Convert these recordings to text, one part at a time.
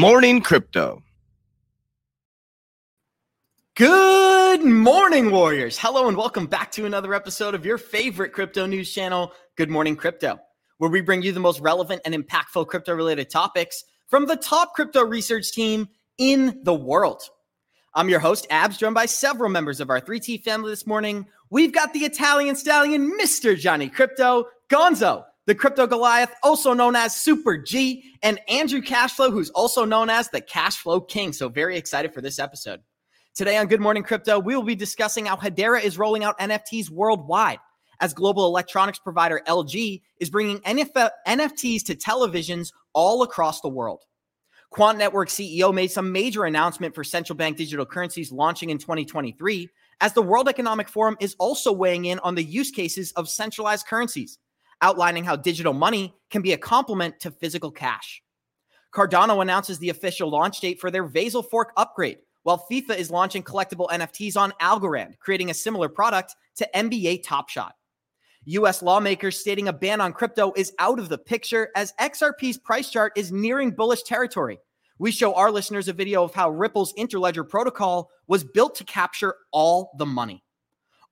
morning, crypto. Good morning, Warriors. Hello, and welcome back to another episode of your favorite crypto news channel, Good Morning Crypto, where we bring you the most relevant and impactful crypto related topics from the top crypto research team in the world. I'm your host, Abs, joined by several members of our 3T family this morning. We've got the Italian stallion, Mr. Johnny Crypto, Gonzo, the Crypto Goliath, also known as Super G, and Andrew Cashflow, who's also known as the Cashflow King. So, very excited for this episode. Today on Good Morning Crypto, we will be discussing how Hedera is rolling out NFTs worldwide as global electronics provider LG is bringing NFTs to televisions all across the world. Quant Network CEO made some major announcement for central bank digital currencies launching in 2023, as the World Economic Forum is also weighing in on the use cases of centralized currencies, outlining how digital money can be a complement to physical cash. Cardano announces the official launch date for their Vasil fork upgrade, while FIFA is launching collectible NFTs on Algorand, creating a similar product to NBA Top Shot. US lawmakers stating a ban on crypto is out of the picture as XRP's price chart is nearing bullish territory. We show our listeners a video of how Ripple's Interledger protocol was built to capture all the money.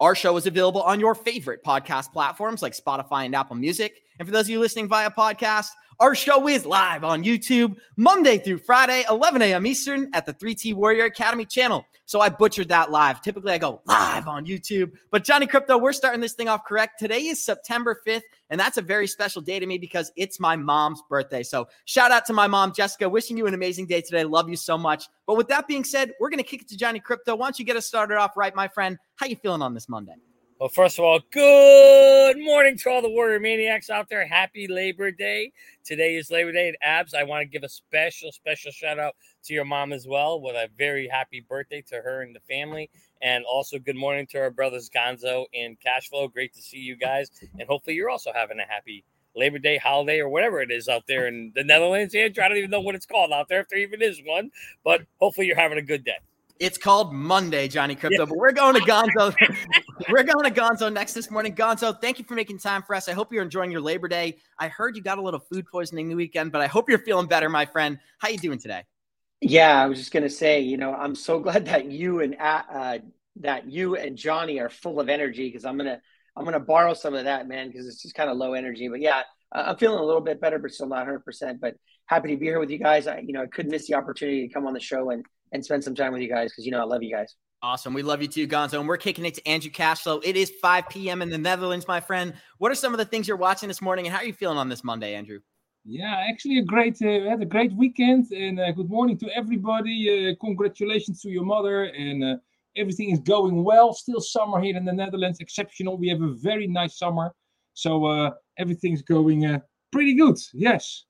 Our show is available on your favorite podcast platforms like Spotify and Apple Music. And for those of you listening via podcast, our show is live on YouTube Monday through Friday, 11 a.m. Eastern at the 3T Warrior Academy channel. So I butchered that live. Typically, I go live on YouTube. But Johnny Crypto, we're starting this thing off correct. Today is September 5th, and that's a very special day to me because it's my mom's birthday. So shout out to my mom, Jessica. Wishing you an amazing day today. Love you so much. But with that being said, we're going to kick it to Johnny Crypto. Why don't you get us started off right, my friend? How you feeling on this Monday? Well, first of all, good morning to all the Warrior Maniacs out there. Happy Labor Day. Today is Labor Day at Abs. I want to give a special, special shout out to your mom as well with a very happy birthday to her and the family. And also, good morning to our brothers Gonzo and Cashflow. Great to see you guys. And hopefully, you're also having a happy Labor Day holiday or whatever it is out there in the Netherlands. Andrew, I don't even know what it's called out there, if there even is one. But hopefully, you're having a good day. It's called Monday, Johnny Crypto, yeah. but we're going to Gonzo. we're going to Gonzo next this morning. Gonzo, thank you for making time for us. I hope you're enjoying your Labor Day. I heard you got a little food poisoning the weekend, but I hope you're feeling better, my friend. How you doing today? Yeah, I was just gonna say, you know, I'm so glad that you and uh, that you and Johnny are full of energy because I'm gonna I'm gonna borrow some of that, man, because it's just kind of low energy. But yeah, I'm feeling a little bit better, but still not 100. percent But happy to be here with you guys. I, you know, I couldn't miss the opportunity to come on the show and and spend some time with you guys because you know I love you guys. Awesome. We love you too, Gonzo. And we're kicking it to Andrew Cashflow. It is 5 p.m. in the Netherlands, my friend. What are some of the things you're watching this morning and how are you feeling on this Monday, Andrew? Yeah, actually a great, uh, we had a great weekend and uh, good morning to everybody. Uh, congratulations to your mother and uh, everything is going well. Still summer here in the Netherlands, exceptional. We have a very nice summer. So uh, everything's going uh, pretty good. Yes.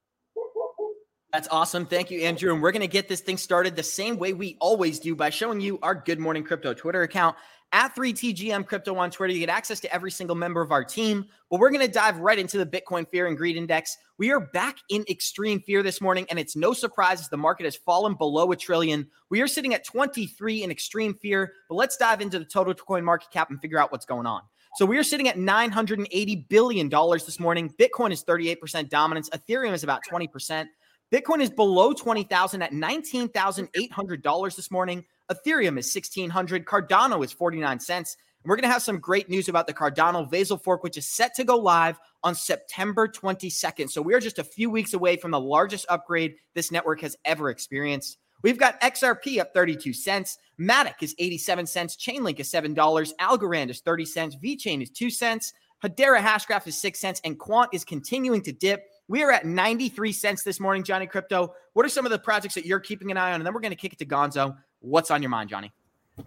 That's awesome. Thank you, Andrew. And we're going to get this thing started the same way we always do by showing you our Good Morning Crypto Twitter account at 3TGM Crypto on Twitter. You get access to every single member of our team. But we're going to dive right into the Bitcoin Fear and Greed Index. We are back in extreme fear this morning, and it's no surprise as the market has fallen below a trillion. We are sitting at 23 in extreme fear. But let's dive into the total coin market cap and figure out what's going on. So we are sitting at $980 billion this morning. Bitcoin is 38% dominance. Ethereum is about 20%. Bitcoin is below 20,000 at $19,800 this morning. Ethereum is 1600. Cardano is 49 cents. And we're going to have some great news about the Cardano Vasil fork, which is set to go live on September 22nd. So we are just a few weeks away from the largest upgrade this network has ever experienced. We've got XRP up 32 cents. Matic is 87 cents. Chainlink is $7. Algorand is 30 cents. VeChain is 2 cents. Hedera Hashgraph is 6 cents. And Quant is continuing to dip. We are at 93 cents this morning, Johnny Crypto. What are some of the projects that you're keeping an eye on? And then we're going to kick it to Gonzo. What's on your mind, Johnny?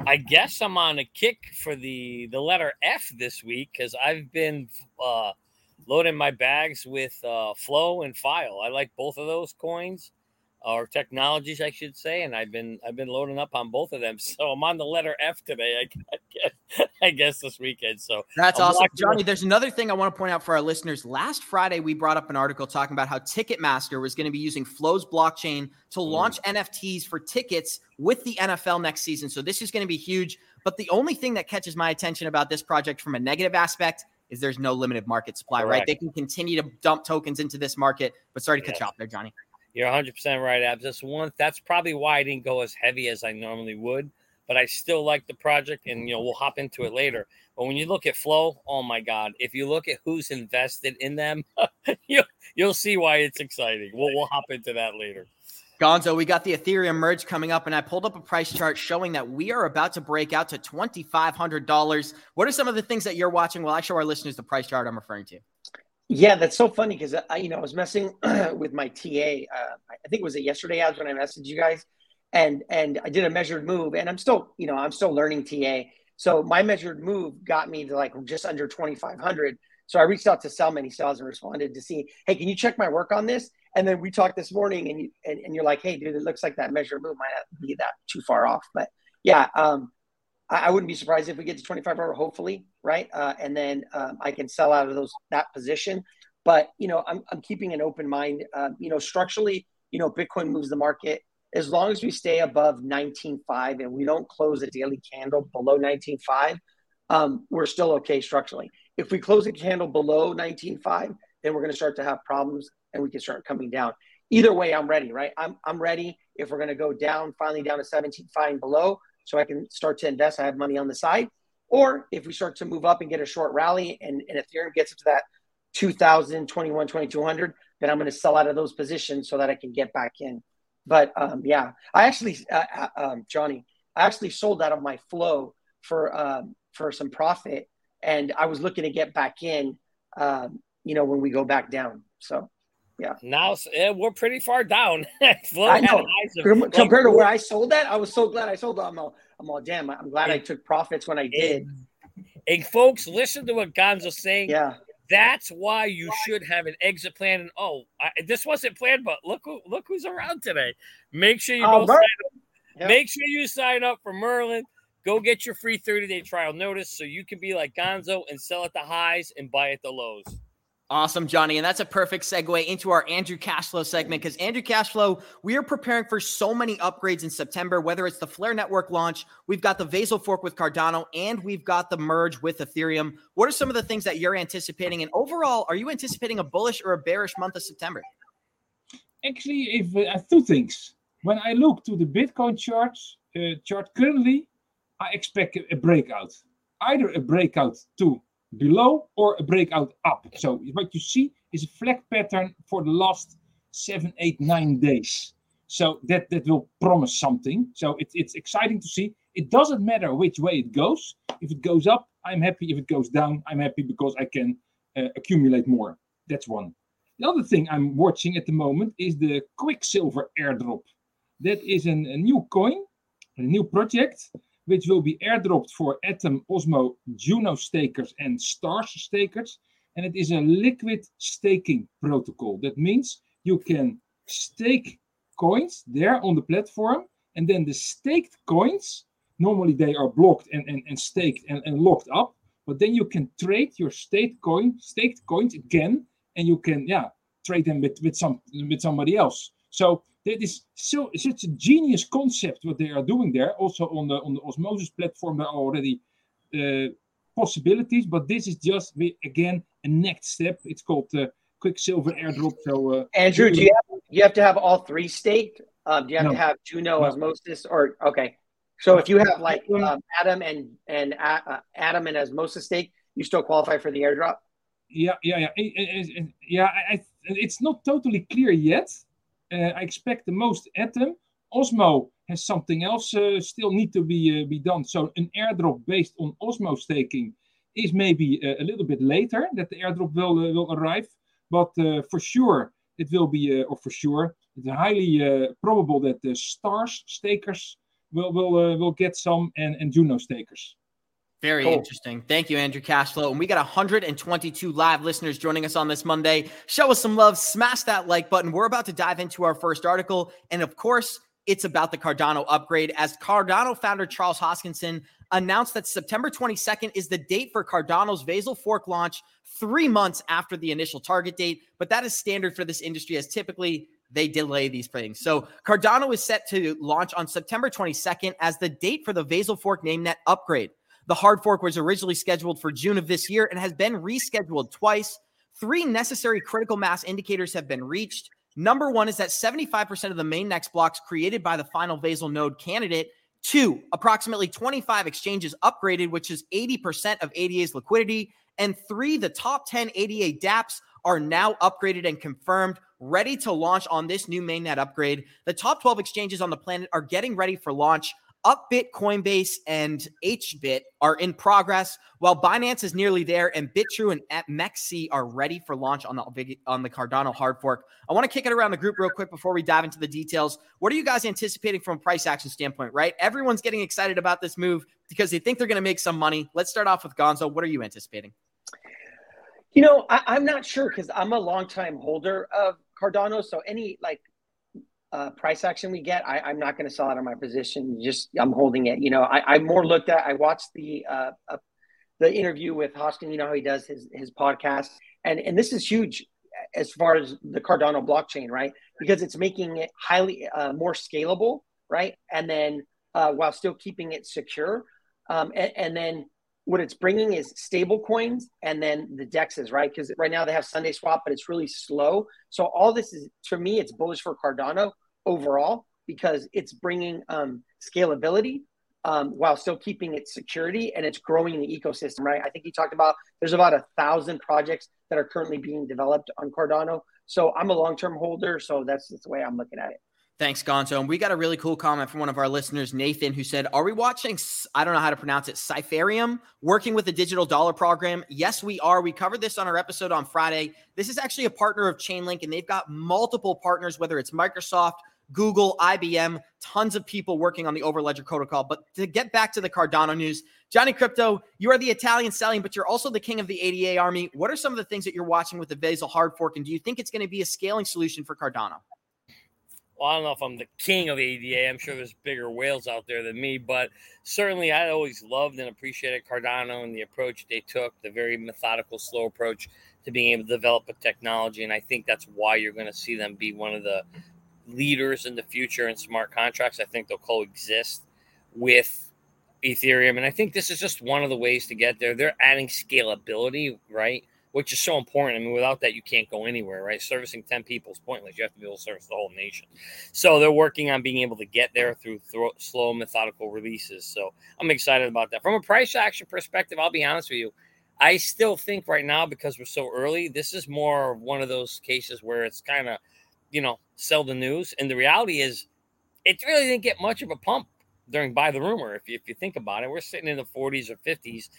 I guess I'm on a kick for the the letter F this week because I've been uh, loading my bags with uh, Flow and File. I like both of those coins or technologies, I should say, and I've been I've been loading up on both of them. So I'm on the letter F today, I, guess, I guess this weekend. So that's I'm awesome, Johnny. There's another thing I want to point out for our listeners. Last Friday, we brought up an article talking about how Ticketmaster was going to be using Flow's blockchain to mm. launch mm. NFTs for tickets with the NFL next season. So this is going to be huge. But the only thing that catches my attention about this project from a negative aspect is there's no limited market supply, Correct. right? They can continue to dump tokens into this market. But sorry to cut you off there, Johnny. You're 100% right, Abs. That's one. That's probably why I didn't go as heavy as I normally would, but I still like the project, and you know we'll hop into it later. But when you look at Flow, oh my God! If you look at who's invested in them, you'll you'll see why it's exciting. We'll we'll hop into that later. Gonzo, we got the Ethereum merge coming up, and I pulled up a price chart showing that we are about to break out to $2,500. What are some of the things that you're watching while I show our listeners the price chart I'm referring to? Yeah, that's so funny because I, you know, I was messing with my TA. Uh, I think it was it yesterday as when I messaged you guys, and and I did a measured move, and I'm still, you know, I'm still learning TA. So my measured move got me to like just under 2,500. So I reached out to Selman, he and responded to see, hey, can you check my work on this? And then we talked this morning, and you and, and you're like, hey, dude, it looks like that measured move might not be that too far off, but yeah, um, I, I wouldn't be surprised if we get to 2,500, hopefully, right? Uh, and then um, I can sell out of those that position. But you know, I'm I'm keeping an open mind. Uh, you know, structurally, you know, Bitcoin moves the market as long as we stay above 19.5 and we don't close a daily candle below 19.5, um, we're still okay structurally. If we close a candle below 19.5, then we're going to start to have problems and we can start coming down. Either way, I'm ready, right? I'm, I'm ready. If we're going to go down, finally down to 17.5 and below, so I can start to invest, I have money on the side. Or if we start to move up and get a short rally and, and Ethereum gets up to that 2000, 21, 2200, then I'm going to sell out of those positions so that I can get back in. But um, yeah, I actually, uh, uh, um, Johnny, I actually sold out of my flow for um, for some profit, and I was looking to get back in, um, you know, when we go back down. So yeah. Now eh, we're pretty far down. I know. Compared to where I sold that, I was so glad I sold that. I'm all, I'm all damn. I'm glad I took profits when I did. And, folks, listen to what Gonzo's saying. Yeah. That's why you should have an exit plan. And oh, I, this wasn't planned, but look who look who's around today. Make sure you oh, go sign up. Yep. Make sure you sign up for Merlin. Go get your free 30 day trial notice so you can be like Gonzo and sell at the highs and buy at the lows. Awesome, Johnny. And that's a perfect segue into our Andrew Cashflow segment because Andrew Cashflow, we are preparing for so many upgrades in September, whether it's the Flare Network launch, we've got the Vasil fork with Cardano, and we've got the merge with Ethereum. What are some of the things that you're anticipating? And overall, are you anticipating a bullish or a bearish month of September? Actually, if uh, two things. When I look to the Bitcoin chart, uh, chart currently, I expect a breakout, either a breakout to below or a breakout up. So what you see is a flag pattern for the last seven, eight, nine days. So that that will promise something. So it, it's exciting to see. It doesn't matter which way it goes. If it goes up, I'm happy. If it goes down, I'm happy because I can uh, accumulate more. That's one. The other thing I'm watching at the moment is the Quicksilver airdrop. That is an, a new coin, a new project which will be airdropped for Atom, Osmo, Juno stakers and Stars stakers. And it is a liquid staking protocol. That means you can stake coins there on the platform, and then the staked coins, normally they are blocked and, and, and staked and, and locked up, but then you can trade your staked coin, staked coins again, and you can yeah trade them with, with some with somebody else. So that is so such a genius concept what they are doing there. Also on the on the Osmosis platform, there are already uh, possibilities, but this is just again a next step. It's called uh, Quicksilver airdrop. So uh, Andrew, do you have you have to have all three staked? Um, do you have no. to have Juno, no. Osmosis, or okay? So if you have like um, Atom and and uh, Atom and Osmosis stake, you still qualify for the airdrop. Yeah, yeah, yeah, it, it, it, yeah. I, I, it's not totally clear yet uh, I expect the most Atom. Osmo has something else uh, still need to be uh, be done. So an airdrop based on Osmo staking is maybe a little bit later that the airdrop will will arrive, but for sure it will be, or for sure, it's highly probable that the stars stakers will will will get some and and Juno stakers. Very cool. interesting. Thank you, Andrew Cashflow. And we got 122 live listeners joining us on this Monday. Show us some love, smash that like button. We're about to dive into our first article. And of course, it's about the Cardano upgrade as Cardano founder Charles Hoskinson announced that September 22nd is the date for Cardano's Vasil fork launch, three months after the initial target date. But that is standard for this industry, as typically they delay these things. So Cardano is set to launch on September 22nd as the date for the Vasil fork mainnet upgrade. The hard fork was originally scheduled for June of this year and has been rescheduled twice. Three necessary critical mass indicators have been reached. Number one is that 75% of the mainnet blocks created by the final Vasil node candidate. Two, approximately 25 exchanges upgraded, which is 80% of ADA's liquidity. And three, the top 10 ADA dApps are now upgraded and confirmed, ready to launch on this new mainnet upgrade. The top 12 exchanges on the planet are getting ready for launch. Upbit, Coinbase, and HBit are in progress, while Binance is nearly there, and Bitrue and MEXC are ready for launch on the on the Cardano hard fork. I want to kick it around the group real quick before we dive into the details. What are you guys anticipating from a price action standpoint? Right, everyone's getting excited about this move because they think they're going to make some money. Let's start off with Gonzo. What are you anticipating? You know, I, am not sure because I'm a longtime holder of Cardano. So any like uh, price action we get, I, am not going to sell out of my position. Just I'm holding it. You know, I, I more looked at. I watched the uh, uh, the interview with Hoskin. You know how he does his his podcast, and and this is huge as far as the Cardano blockchain, right? Because it's making it highly uh, more scalable, right? And then uh, while still keeping it secure, um, and, and then what it's bringing is stable coins and then the dexes right because right now they have SundaeSwap but it's really slow so all this is for me it's bullish for cardano overall because it's bringing um, scalability um, while still keeping its security and it's growing the ecosystem, right? I think he talked about there's about a thousand projects that are currently being developed on Cardano. So I'm a long term holder. So that's, that's the way I'm looking at it. Thanks, Gonzo. And we got a really cool comment from one of our listeners, Nathan, who said, Are we watching, I don't know how to pronounce it, Cypherium, working with the digital dollar program? Yes, we are. We covered this on our episode on Friday. This is actually a partner of Chainlink, and they've got multiple partners, whether it's Microsoft, Google, IBM, tons of people working on the Overledger protocol. But to get back to the Cardano news, Johnny Crypto, you are the Italian stallion, but you're also the king of the ADA army. What are some of the things that you're watching with the Vasil hard fork? And do you think it's going to be a scaling solution for Cardano? Well, I don't know if I'm the king of ADA. I'm sure there's bigger whales out there than me, but certainly I always loved and appreciated Cardano and the approach they took, the very methodical, slow approach to being able to develop a technology. And I think that's why you're going to see them be one of the leaders in the future in smart contracts. I think they'll coexist with Ethereum. And I think this is just one of the ways to get there. They're adding scalability, right? Which is so important. I mean, without that, you can't go anywhere, right? Servicing 10 people is pointless. You have to be able to service the whole nation. So they're working on being able to get there through th- slow, methodical releases. So I'm excited about that. From a price action perspective, I'll be honest with you. I still think right now, because we're so early, this is more one of those cases where it's kind of you know, sell the news. And the reality is, it really didn't get much of a pump during buy the rumor. If you, if you think about it, we're sitting in the 40s or 50s.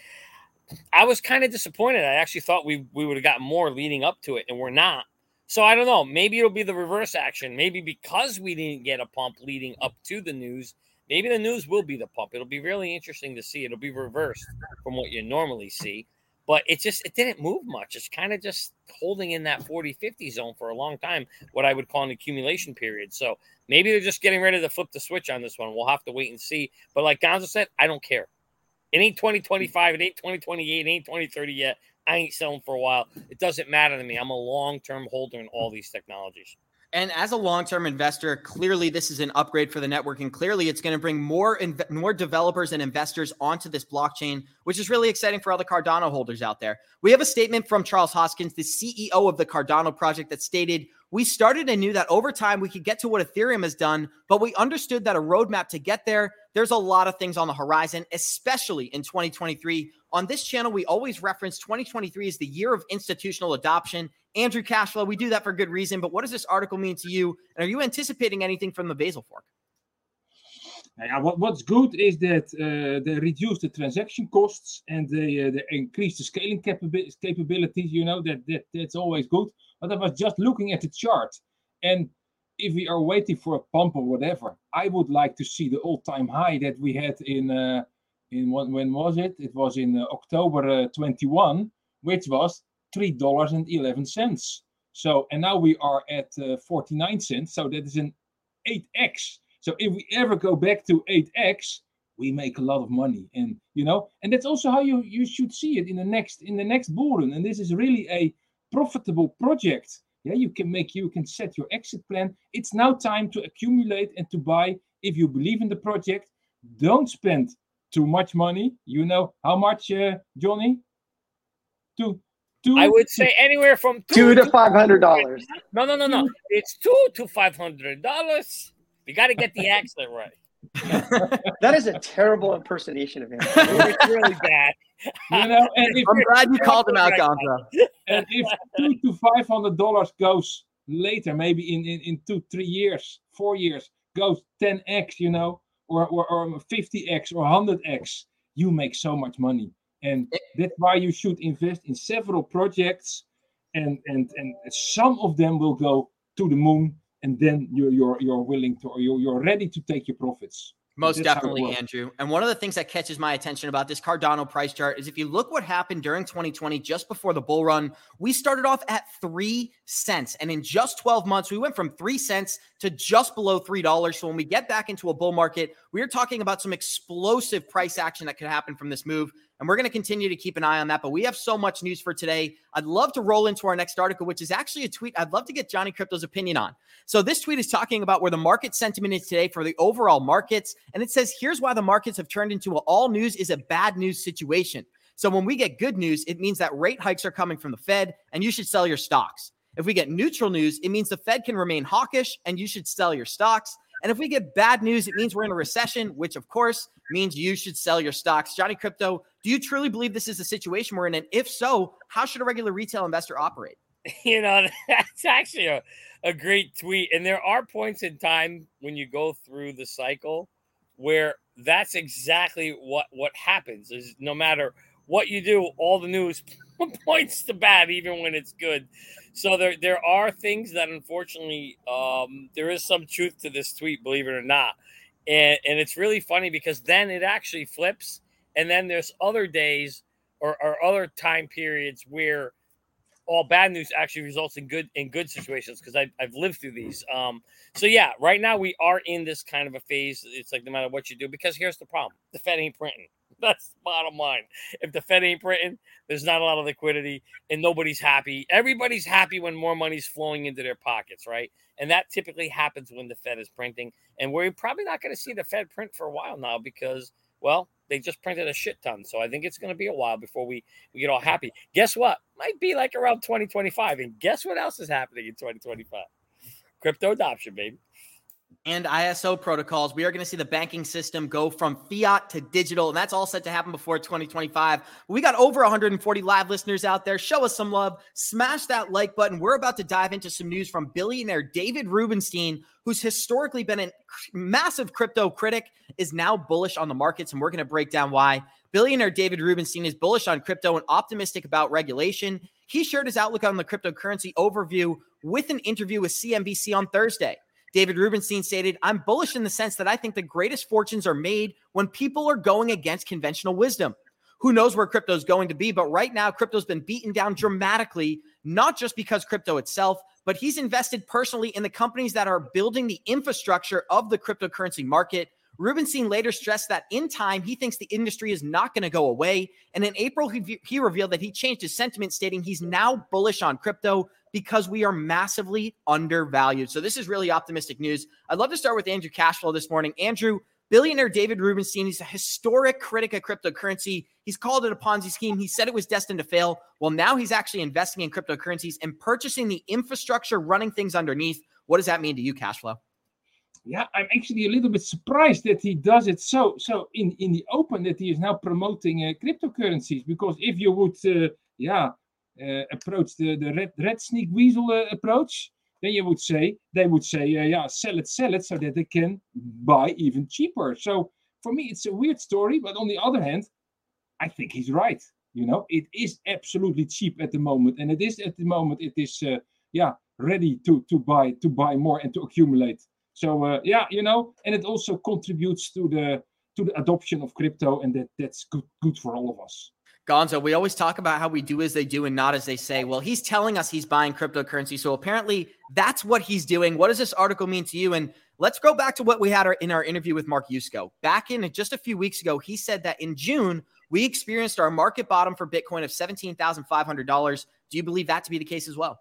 I was kind of disappointed. I actually thought we we would have gotten more leading up to it, and we're not. So I don't know. Maybe it'll be the reverse action. Maybe because we didn't get a pump leading up to the news, maybe the news will be the pump. It'll be really interesting to see. It'll be reversed from what you normally see but it just it didn't move much. It's kind of just holding in that 40 50 zone for a long time, what I would call an accumulation period. So maybe they're just getting ready to flip the switch on this one. We'll have to wait and see. But like Gonzo said, I don't care. It ain't 2025, mm. it ain't 2028, it ain't 2030 yet. I ain't selling for a while. It doesn't matter to me. I'm a long term holder in all these technologies. And as a long-term investor, clearly this is an upgrade for the network, and clearly it's going to bring more inv- more developers and investors onto this blockchain, which is really exciting for all the Cardano holders out there. We have a statement from Charles Hoskins, the CEO of the Cardano project, that stated, "We started and knew that over time we could get to what Ethereum has done, but we understood that a roadmap to get there. There's a lot of things on the horizon, especially in 2023." On this channel, we always reference 2023 as the year of institutional adoption Andrew Cashflow, we do that for good reason. But what does this article mean to you? And are you anticipating anything from the Vasil fork? Yeah, what, what's good is that uh, they reduce the transaction costs and they, uh, they increase the scaling capabilities. capabilities. You know that, that that's always good. But I was just looking at the chart, and if we are waiting for a pump or whatever, I would like to see the all-time high that we had in uh, in what, when was it? It was in uh, October uh, 21, which was $3.11. So, and now we are at uh, 49 cents. So that is an 8x. So if we ever go back to 8x, we make a lot of money. And, you know, and that's also how you, you should see it in the next, in the next bull run. And this is really a profitable project. Yeah, you can make, you can set your exit plan. It's now time to accumulate and to buy. If you believe in the project, don't spend too much money. You know how much, uh, Johnny? To two. I would say anywhere from two to five hundred dollars. No, no, no, no. It's two to five hundred dollars. You got to get the accent right. that is a terrible impersonation of him. it's really bad. You know, and if, I'm glad you called him out, Gonzo. and if two to five hundred dollars goes later, maybe in, in, in two, three years, four years, goes 10x, you know, or, or, or 50x or 100x, you make so much money. And eh. that's why you should invest in several projects. And, and, and some of them will go to the moon. And then you're, you're, you're willing to, or you're, you're ready to take your profits. Most definitely, Andrew. And one of the things that catches my attention about this Cardano price chart is if you look what happened during 2020, just before the bull run, we started off at three cents. And in just 12 months, we went from three cents to just below $3. So when we get back into a bull market, we are talking about some explosive price action that could happen from this move. And we're going to continue to keep an eye on that. But we have so much news for today. I'd love to roll into our next article, which is actually a tweet I'd love to get Johnny Crypto's opinion on. So this tweet is talking about where the market sentiment is today for the overall markets. And it says, here's why the markets have turned into all news is a bad news situation. So when we get good news, it means that rate hikes are coming from the Fed and you should sell your stocks. If we get neutral news, it means the Fed can remain hawkish and you should sell your stocks. And if we get bad news, it means we're in a recession, which of course means you should sell your stocks. Johnny Crypto, do you truly believe this is the situation we're in? And if so, how should a regular retail investor operate? You know, that's actually a, a great tweet. And there are points in time when you go through the cycle where that's exactly what what happens is no matter what you do, all the news points to bad, even when it's good. So there there are things that unfortunately um, there is some truth to this tweet, believe it or not. And and it's really funny because then it actually flips, and then there's other days or, or other time periods where all bad news actually results in good in good situations because I've, I've lived through these. Um, so yeah, right now we are in this kind of a phase. It's like no matter what you do, because here's the problem: the Fed ain't printing. That's the bottom line. If the Fed ain't printing, there's not a lot of liquidity and nobody's happy. Everybody's happy when more money's flowing into their pockets, right? And that typically happens when the Fed is printing. And we're probably not going to see the Fed print for a while now because, well, they just printed a shit ton. So I think it's going to be a while before we, we get all happy. Guess what? Might be like around 2025. And guess what else is happening in 2025? Crypto adoption, baby and ISO protocols, we are going to see the banking system go from fiat to digital, and that's all set to happen before 2025. We got over 140 live listeners out there. Show us some love, smash that like button. We're about to dive into some news from billionaire David Rubenstein, who's historically been a massive crypto critic, is now bullish on the markets, and we're going to break down why. Billionaire David Rubenstein is bullish on crypto and optimistic about regulation. He shared his outlook on the cryptocurrency overview with an interview with CNBC on Thursday. David Rubenstein stated, I'm bullish in the sense that I think the greatest fortunes are made when people are going against conventional wisdom. Who knows where crypto is going to be? But right now, crypto's been beaten down dramatically, not just because crypto itself, but he's invested personally in the companies that are building the infrastructure of the cryptocurrency market. Rubenstein later stressed that in time, he thinks the industry is not going to go away. And in April, he, he revealed that he changed his sentiment, stating he's now bullish on crypto because we are massively undervalued. So this is really optimistic news. I'd love to start with Andrew Cashflow this morning. Andrew, billionaire David Rubenstein, he's a historic critic of cryptocurrency. He's called it a Ponzi scheme. He said it was destined to fail. Well, now he's actually investing in cryptocurrencies and purchasing the infrastructure running things underneath. What does that mean to you, Cashflow? Yeah, I'm actually a little bit surprised that he does it so so in in the open that he is now promoting uh, cryptocurrencies because if you would uh, yeah approach the, the red, red sneak weasel uh, approach, then you would say, they would say, yeah, sell it, sell it so that they can buy even cheaper. So for me, it's a weird story. But on the other hand, I think he's right. You know, it is absolutely cheap at the moment. And it is at the moment, it is, uh, yeah, ready to, to buy, to buy more and to accumulate. So uh, yeah, you know, and it also contributes to the, to the adoption of crypto and that that's good, good for all of us. Gonzo, we always talk about how we do as they do and not as they say. Well, he's telling us he's buying cryptocurrency. So apparently that's what he's doing. What does this article mean to you? And let's go back to what we had in our interview with Mark Yusko. Back in just a few weeks ago, he said that in June, we experienced our market bottom for Bitcoin of $17,500. Do you believe that to be the case as well?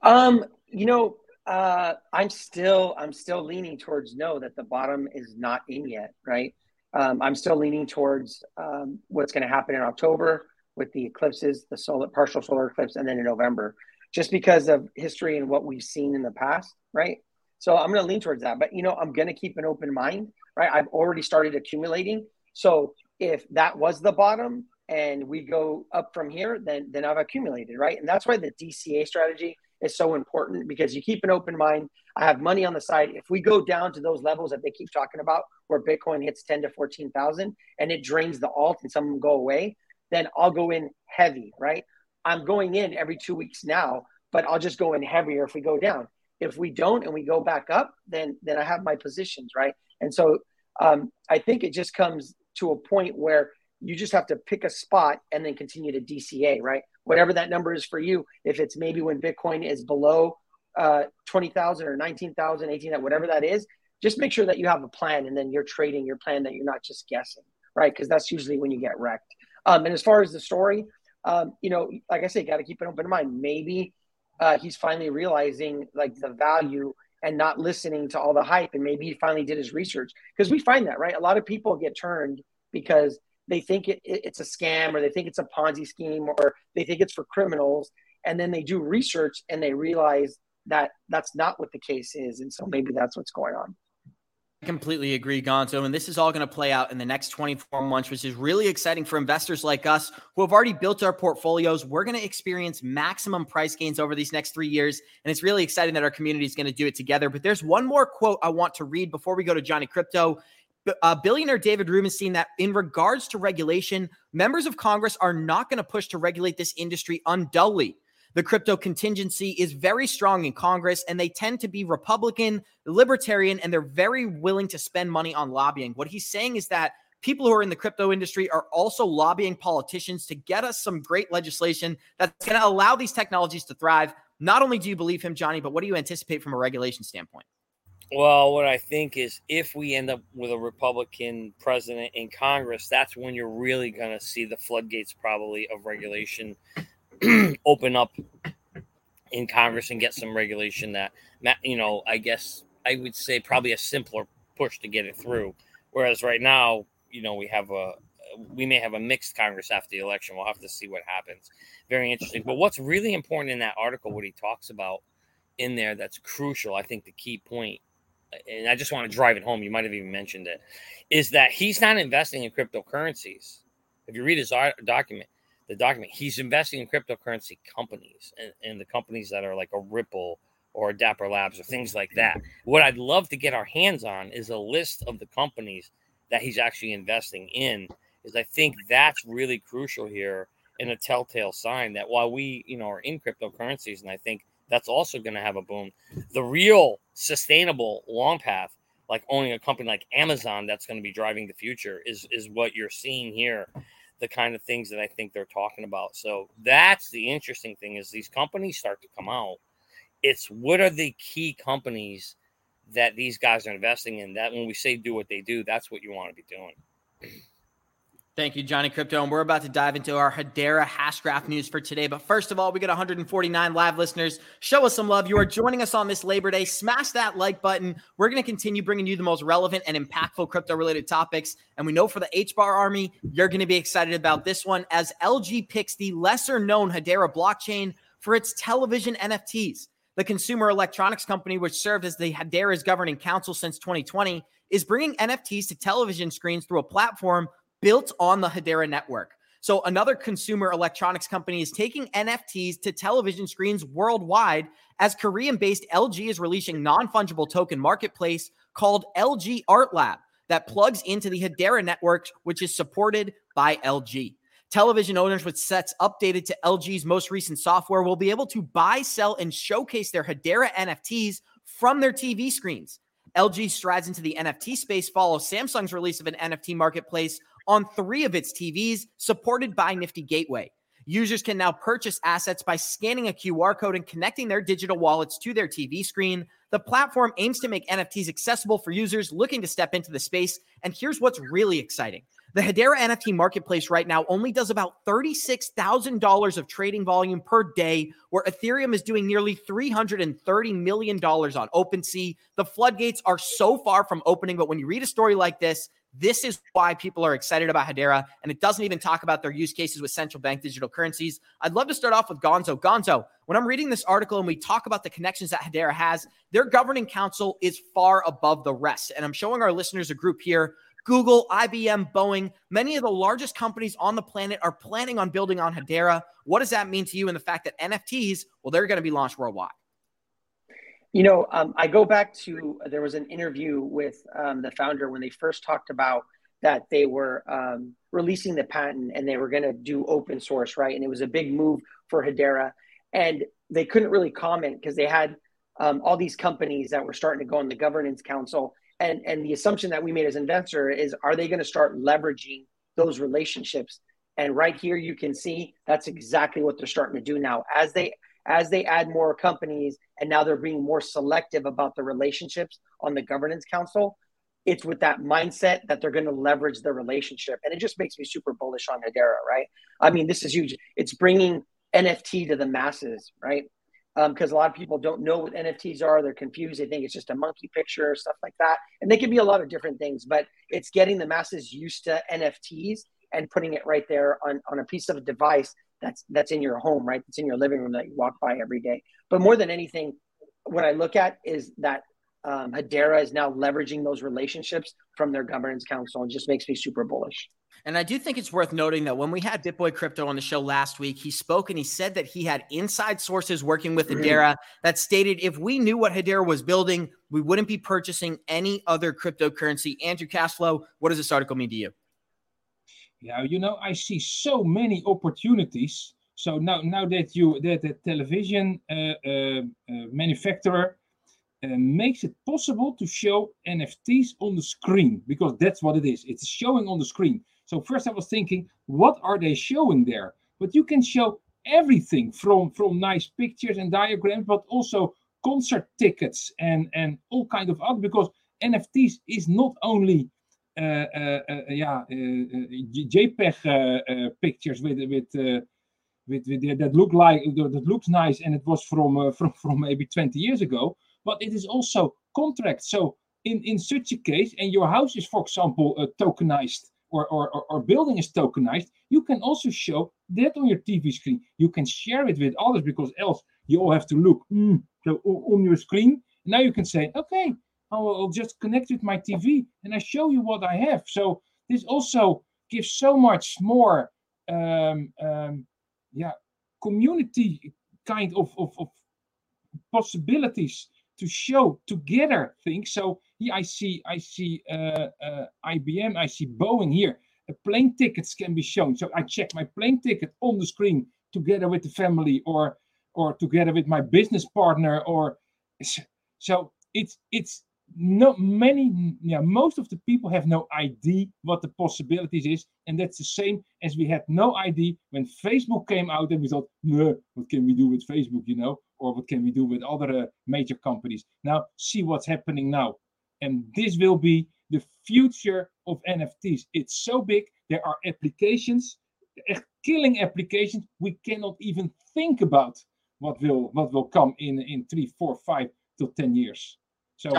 Um, you know, uh, I'm still I'm still leaning towards no that the bottom is not in yet, right? Um, I'm still leaning towards um, what's going to happen in October. with the eclipses, the solar partial solar eclipse, and then in November, just because of history and what we've seen in the past, right? So I'm going to lean towards that. But you know, I'm going to keep an open mind, right? I've already started accumulating. So if that was the bottom and we go up from here, then then I've accumulated, right? And that's why the DCA strategy is so important because you keep an open mind. I have money on the side. If we go down to those levels that they keep talking about, where Bitcoin hits 10 to 14,000 and it drains the alt and some of them go away, then I'll go in heavy, right? I'm going in every two weeks now, but I'll just go in heavier if we go down. If we don't and we go back up, then then I have my positions, right? And so um, I think it just comes to a point where you just have to pick a spot and then continue to DCA, right? Whatever that number is for you. If it's maybe when Bitcoin is below uh, 20,000 or 19,000, 18, whatever that is, just make sure that you have a plan and then you're trading your plan that you're not just guessing, right? Because that's usually when you get wrecked. Um, and as far as the story, um, you know, like I say, got to keep an open mind. Maybe uh, he's finally realizing like the value and not listening to all the hype. And maybe he finally did his research because we find that, right? A lot of people get turned because they think it, it, it's a scam or they think it's a Ponzi scheme or they think it's for criminals. And then they do research and they realize that that's not what the case is. And so maybe that's what's going on. I completely agree, Gonzo. And this is all going to play out in the next 24 months, which is really exciting for investors like us who have already built our portfolios. We're going to experience maximum price gains over these next three years. And it's really exciting that our community is going to do it together. But there's one more quote I want to read before we go to Johnny Crypto. Uh, billionaire David Rubenstein that in regards to regulation, members of Congress are not going to push to regulate this industry undully. The crypto contingency is very strong in Congress, and they tend to be Republican, libertarian, and they're very willing to spend money on lobbying. What he's saying is that people who are in the crypto industry are also lobbying politicians to get us some great legislation that's going to allow these technologies to thrive. Not only do you believe him, Johnny, but what do you anticipate from a regulation standpoint? Well, what I think is if we end up with a Republican president in Congress, that's when you're really going to see the floodgates probably of regulation open up in Congress and get some regulation that, you know, I guess I would say probably a simpler push to get it through. Whereas right now, you know, we have a we may have a mixed Congress after the election. We'll have to see what happens. Very interesting. But what's really important in that article, what he talks about in there, that's crucial. I think the key point, and I just want to drive it home. You might have even mentioned it, is that he's not investing in cryptocurrencies. If you read his document, the document, he's investing in cryptocurrency companies and, and the companies that are like a Ripple or Dapper Labs or things like that. What I'd love to get our hands on is a list of the companies that he's actually investing in. Is I think that's really crucial here and a telltale sign that while we, you know, are in cryptocurrencies, and I think that's also going to have a boom. The real sustainable long path, like owning a company like Amazon, that's going to be driving the future, is is what you're seeing here the kind of things that I think they're talking about. So that's the interesting thing is these companies start to come out. It's what are the key companies that these guys are investing in? That when we say do what they do, that's what you want to be doing. Thank you, Johnny Crypto. And we're about to dive into our Hedera Hashgraph news for today. But first of all, we got 149 live listeners. Show us some love. You are joining us on this Labor Day. Smash that like button. We're going to continue bringing you the most relevant and impactful crypto related topics. And we know for the HBAR Army, you're going to be excited about this one as LG picks the lesser known Hedera blockchain for its television NFTs. The consumer electronics company, which served as the Hedera's governing council since 2020, is bringing NFTs to television screens through a platform built on the Hedera network. So, another consumer electronics company is taking NFTs to television screens worldwide as Korean based LG is releasing non fungible token marketplace called LG Art Lab that plugs into the Hedera network, which is supported by LG. Television owners with sets updated to LG's most recent software will be able to buy, sell, and showcase their Hedera NFTs from their TV screens. LG strides into the NFT space follows Samsung's release of an NFT marketplace on three of its TVs, supported by Nifty Gateway. Users can now purchase assets by scanning a QR code and connecting their digital wallets to their TV screen. The platform aims to make NFTs accessible for users looking to step into the space. And here's what's really exciting the Hedera NFT marketplace right now only does about $36,000 of trading volume per day, where Ethereum is doing nearly $330 million on OpenSea. The floodgates are so far from opening, but when you read a story like this, This is why people are excited about Hedera, and it doesn't even talk about their use cases with central bank digital currencies. I'd love to start off with Gonzo. Gonzo, when I'm reading this article and we talk about the connections that Hedera has, their governing council is far above the rest. And I'm showing our listeners a group here Google, IBM, Boeing, many of the largest companies on the planet are planning on building on Hedera. What does that mean to you and the fact that NFTs, well, they're going to be launched worldwide? You know, um, I go back to there was an interview with um, the founder when they first talked about that they were um, releasing the patent and they were going to do open source, right? And it was a big move for Hedera. And they couldn't really comment because they had um, all these companies that were starting to go on the governance council. And, and the assumption that we made as investor is are they going to start leveraging those relationships? And right here, you can see that's exactly what they're starting to do now. As they as they add more companies and now they're being more selective about the relationships on the governance council it's with that mindset that they're going to leverage the relationship. And it just makes me super bullish on Hedera, right? I mean this is huge. It's bringing nft to the masses right? Because um, a lot of people don't know what nfts are. They're confused. They think it's just a monkey picture or stuff like that. And they can be a lot of different things but it's getting the masses used to nfts and putting it right there on, on a piece of a device that's that's in your home, right? It's in your living room that you walk by every day. But more than anything, what I look at is that um, Hedera is now leveraging those relationships from their governance council, and just makes me super bullish. And I do think it's worth noting that when we had BitBoy Crypto on the show last week, he spoke and he said that he had inside sources working with mm-hmm. Hedera that stated if we knew what Hedera was building, we wouldn't be purchasing any other cryptocurrency. Andrew Cashflow, what does this article mean to you? Yeah, you know, I see so many opportunities. So now, now that you that the television uh, uh, uh, manufacturer uh, makes it possible to show NFTs on the screen because that's what it is. It's showing on the screen. So first, I was thinking, what are they showing there? But you can show everything from from nice pictures and diagrams, but also concert tickets and and all kind of art because NFTs is not only Uh, uh, uh, yeah, JPEG pictures with with with, with that look like that looks nice, and it was from from from maybe 20 years ago. But it is also contract. So in in such a case, and your house is, for example, tokenized or, or, or, building is tokenized, you can also show that on your TV screen. You can share it with others because else you all have to look mm, so on your screen. Now you can say, okay, I'll, just connect with my TV and I show you what I have. So this also gives so much more, um, um, yeah, community kind of, of, of possibilities to show together things. So here I see I see uh, uh, IBM, I see Boeing here. Uh, plane tickets can be shown. So I check my plane ticket on the screen together with the family or or together with my business partner or so it's it's no many yeah most of the people have no idea what the possibilities is and that's the same as we had no idea when facebook came out and we thought what can we do with facebook you know? Or what can we do with other uh, major companies? Now see what's happening now. And this will be the future of nfts it's so big there are applications killing applications. We cannot even think about what will what will come in in three four five to ten years. So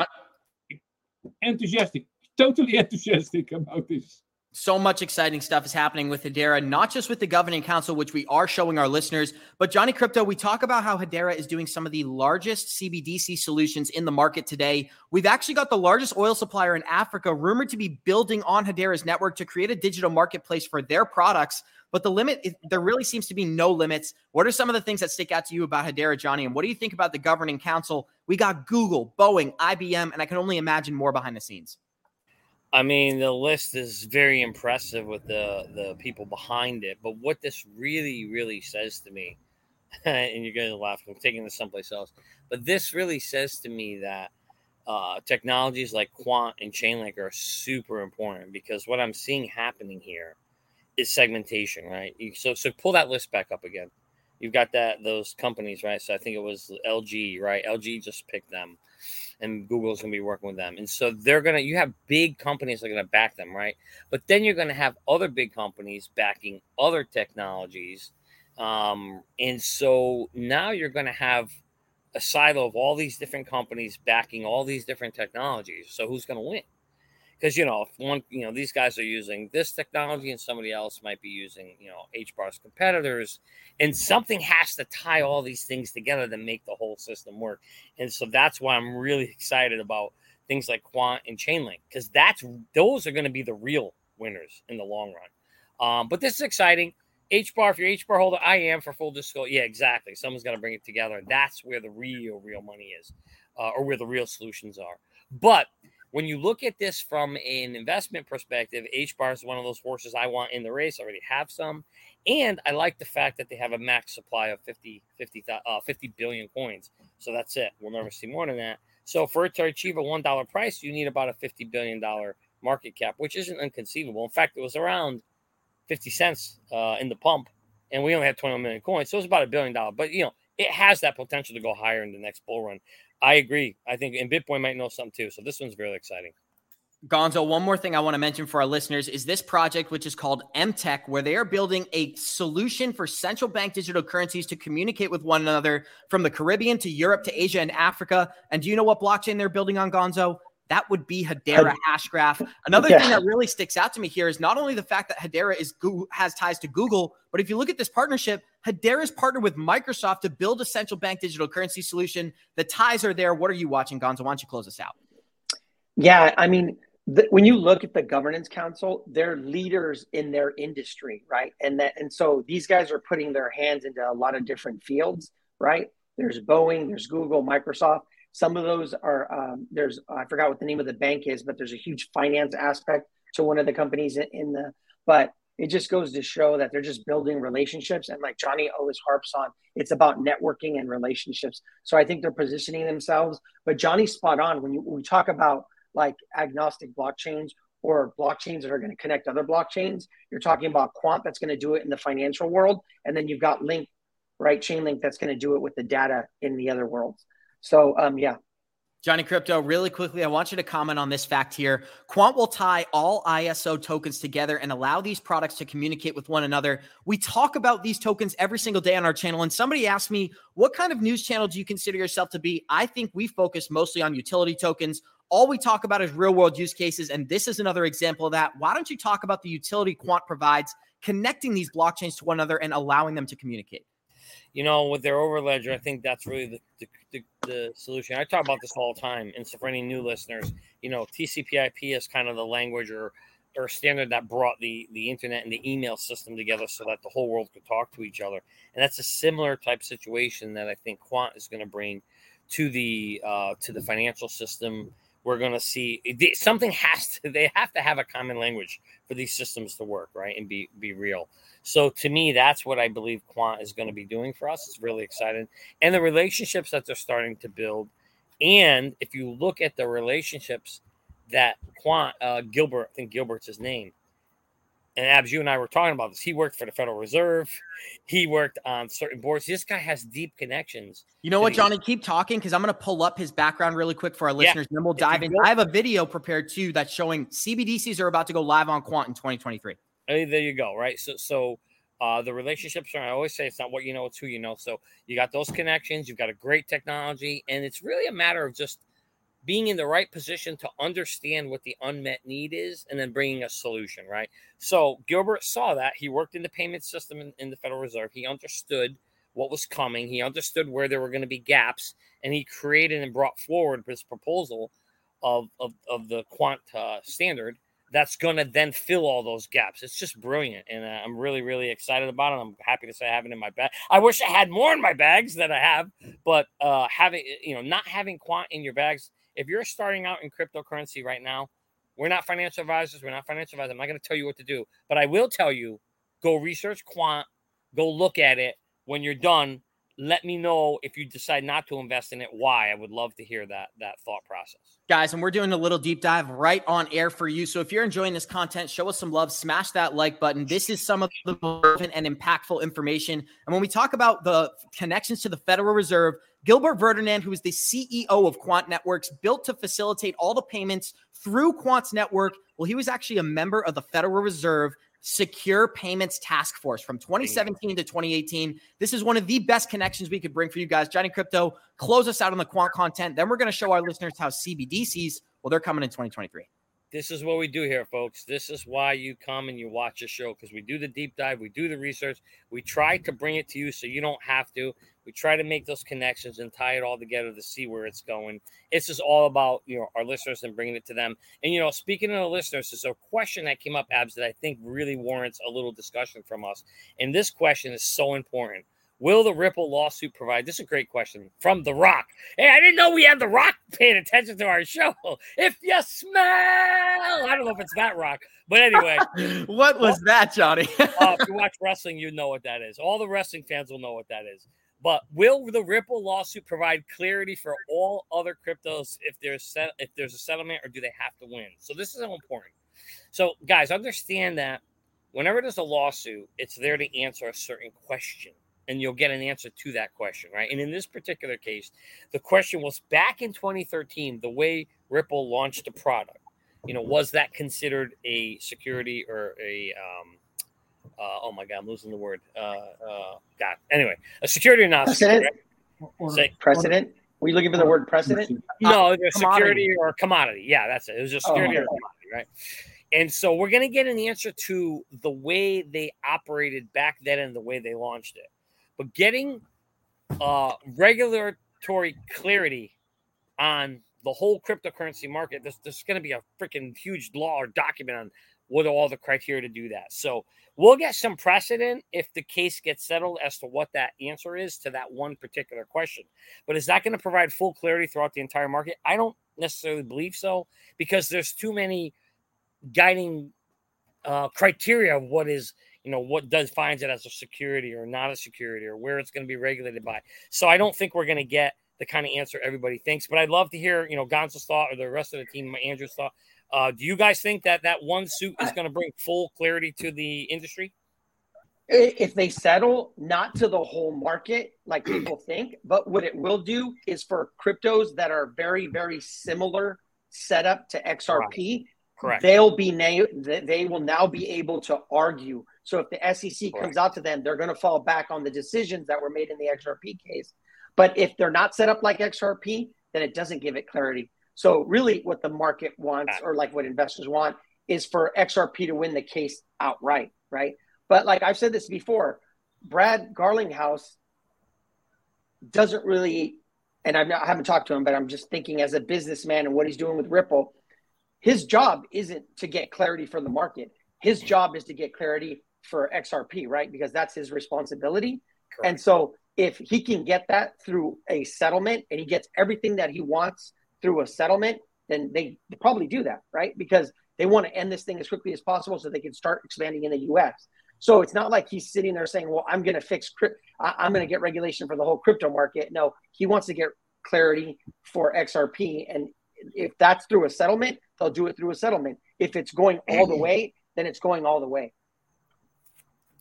enthusiastic, totally enthusiastic about this. So much exciting stuff is happening with Hedera, not just with the governing council, which we are showing our listeners, but Johnny Crypto, we talk about how Hedera is doing some of the largest CBDC solutions in the market today. We've actually got the largest oil supplier in Africa rumored to be building on Hedera's network to create a digital marketplace for their products. But the limit, there really seems to be no limits. What are some of the things that stick out to you about Hedera, Johnny? And what do you think about the governing council? We got Google, Boeing, IBM, and I can only imagine more behind the scenes. I mean, the list is very impressive with the the people behind it. But what this really, really says to me, and you're going to laugh, I'm taking this someplace else. But this really says to me that uh, technologies like Quant and Chainlink are super important because what I'm seeing happening here is segmentation, right? You, so, so pull that list back up again. You've got that those companies, right? So I think it was LG, right? LG just picked them and Google's to be working with them. And so they're to, you have big companies that are to back them, right? But then you're to have other big companies backing other technologies. Um, and so now you're to have a silo of all these different companies backing all these different technologies. So who's to win? Because you know one you know these guys are using this technology and somebody else might be using you know HBAR's competitors, and something has to tie all these things together to make the whole system work. And so that's why I'm really excited about things like Quant and Chainlink because that's those are going to be the real winners in the long run. Um, but this is exciting. HBAR, if you're HBAR holder, I am for full disclosure. Yeah, exactly. someone's going to bring it together. And that's where the real, real money is, uh, or where the real solutions are. But when you look at this from an investment perspective, HBAR is one of those horses I want in the race. I already have some. And I like the fact that they have a max supply of 50, 50, uh, 50 billion coins. So that's it. We'll never see more than that. So for it to achieve a $1 price, you need about a $50 billion market cap, which isn't inconceivable. In fact, it was around 50 cents uh, in the pump, and we only had 21 million coins. So it's about a billion dollars. But, you know, it has that potential to go higher in the next bull run. I agree. I think, and Bitcoin might know something too. So this one's really exciting. Gonzo, one more thing I want to mention for our listeners is this project, which is called MTech, where they are building a solution for central bank digital currencies to communicate with one another from the Caribbean to Europe to Asia and Africa. And do you know what blockchain they're building on, Gonzo? That would be Hedera Hashgraph. Another yeah. thing that really sticks out to me here is not only the fact that Hedera is has ties to Google, but if you look at this partnership, Hedera is partnered with Microsoft to build a central bank digital currency solution. The ties are there. What are you watching, Gonzo? Why don't you close us out? Yeah, I mean, the, when you look at the governance council, they're leaders in their industry, right? And that, and so these guys are putting their hands into a lot of different fields, right? There's Boeing, there's Google, Microsoft some of those are um, there's I forgot what the name of the bank is, but there's a huge finance aspect to one of the companies in, the. But it just goes to show that they're just building relationships, and like Johnny always harps on, it's about networking and relationships. So I think they're positioning themselves. But Johnny's spot on when, you, when we talk about like agnostic blockchains or blockchains that are going to connect other blockchains. You're talking about Quant that's going to do it in the financial world, and then you've got Link, right? Chainlink that's going to do it with the data in the other worlds. So, um, yeah. Johnny Crypto, really quickly, I want you to comment on this fact here. Quant will tie all ISO tokens together and allow these products to communicate with one another. We talk about these tokens every single day on our channel. And somebody asked me, what kind of news channel do you consider yourself to be? I think we focus mostly on utility tokens. All we talk about is real world use cases. And this is another example of that. Why don't you talk about the utility Quant provides, connecting these blockchains to one another and allowing them to communicate? You know, with their overledger, I think that's really the, the, the, the, solution. I talk about this all the time. And so for any new listeners, you know, TCP/IP is kind of the language or or standard that brought the the internet and the email system together so that the whole world could talk to each other. And that's a similar type of situation that I think Quant is going to bring to the uh, to the financial system. We're going to see something has to. They have to have a common language for these systems to work, right, and be be real. So to me, that's what I believe Quant is going to be doing for us. It's really exciting. And the relationships that they're starting to build. And if you look at the relationships that Quant, uh, Gilbert, I think Gilbert's his name. And Abs, you and I were talking about this. He worked for the Federal Reserve. He worked on certain boards. This guy has deep connections. You know what, Johnny? Keep talking because I'm going to pull up his background really quick for our listeners. Yeah. Then we'll dive in. I have a video prepared too that's showing CBDCs are about to go live on Quant in 2023. Hey, there you go. Right. So, so uh, the relationships are, I always say it's not what you know, it's who you know. So you got those connections, you've got a great technology, and it's really a matter of just being in the right position to understand what the unmet need is and then bringing a solution, right? So Gilbert saw that. He worked in the payment system in, in the Federal Reserve. He understood what was coming, he understood where there were going to be gaps, and he created and brought forward this proposal of, of, of the quant uh, standard that's going to then fill all those gaps. It's just brilliant, and uh, I'm really, really excited about it. I'm happy to say I have it in my bag. I wish I had more in my bags than I have, but uh, having you know, not having quant in your bags. If you're starting out in cryptocurrency right now, we're not financial advisors. We're not financial advisors. I'm not going to tell you what to do, but I will tell you: go research quant, go look at it. When you're done, let me know if you decide not to invest in it why i would love to hear that that thought process guys and we're doing a little deep dive right on air for you so if you're enjoying this content show us some love smash that like button this is some of the relevant and impactful information and when we talk about the connections to the federal reserve gilbert verdian who is the ceo of quant networks built to facilitate all the payments through quant's network well he was actually a member of the federal reserve Secure Payments Task Force from 2017 to 2018. This is one of the best connections we could bring for you guys. Johnny Crypto, close us out on the quant content. Then we're going to show our listeners how CBDCs, well, they're coming in 2023. this is what we do here, folks. This is why you come and you watch a show because we do the deep dive, we do the research, we try to bring it to you so you don't have to. We try to make those connections and tie it all together to see where it's going. It's just all about you know our listeners and bringing it to them. And you know, speaking of the listeners, there's a question that came up, Abs, that I think really warrants a little discussion from us. And this question is so important. Will the Ripple lawsuit provide? This is a great question from The Rock. Hey, I didn't know we had The Rock paying attention to our show. If you smell, I don't know if it's that Rock, but anyway. what was well, that, Johnny? uh, if you watch wrestling, you know what that is. All the wrestling fans will know what that is. But will the Ripple lawsuit provide clarity for all other cryptos if there's set, if there's a settlement, or do they have to win? So this is important. So guys, understand that whenever there's a lawsuit, it's there to answer a certain question and you'll get an answer to that question, right? And in this particular case, the question was back in 2013, the way Ripple launched the product, you know, was that considered a security or a, um, uh, oh my God, I'm losing the word. Uh, uh, God, anyway, a security or not precedent? Right? Say, precedent? Were you looking for the word precedent? No, uh, security or commodity. Yeah, that's it. It was just oh, security oh, or commodity, right? And so we're going to get an answer to the way they operated back then and the way they launched it. But getting uh, regulatory clarity on the whole cryptocurrency market, there's, there's going to be a freaking huge law or document on what are all the criteria to do that. So we'll get some precedent if the case gets settled as to what that answer is to that one particular question. But is that going to provide full clarity throughout the entire market? I don't necessarily believe so because there's too many guiding uh, criteria of what is you know what does finds it as a security or not a security or where it's going to be regulated by. So I don't think we're going to get the kind of answer everybody thinks. But I'd love to hear you know Gonzo's thought or the rest of the team, my Andrew's thought. Uh, do you guys think that that one suit is going to bring full clarity to the industry? If they settle, not to the whole market like people think, but what it will do is for cryptos that are very, very similar setup to XRP, Correct. they'll be na- they will now be able to argue so if the SEC comes out to them, they're going to fall back on the decisions that were made in the XRP case. But if they're not set up like XRP, then it doesn't give it clarity. So really, what the market wants, ah. or like what investors want, is for XRP to win the case outright, right? But like I've said this before, Brad Garlinghouse doesn't really, and I've not, I haven't talked to him, but I'm just thinking as a businessman and what he's doing with Ripple, his job isn't to get clarity from the market. His mm-hmm. job is to get clarity for XRP, right? Because that's his responsibility. Correct. And so if he can get that through a settlement and he gets everything that he wants through a settlement, then they probably do that, right? Because they want to end this thing as quickly as possible so they can start expanding in the US. So it's not like he's sitting there saying, "Well, I'm going to fix I'm going to get regulation for the whole crypto market." No, he wants to get clarity for XRP and if that's through a settlement, they'll do it through a settlement. If it's going all the mm-hmm. way, then it's going all the way.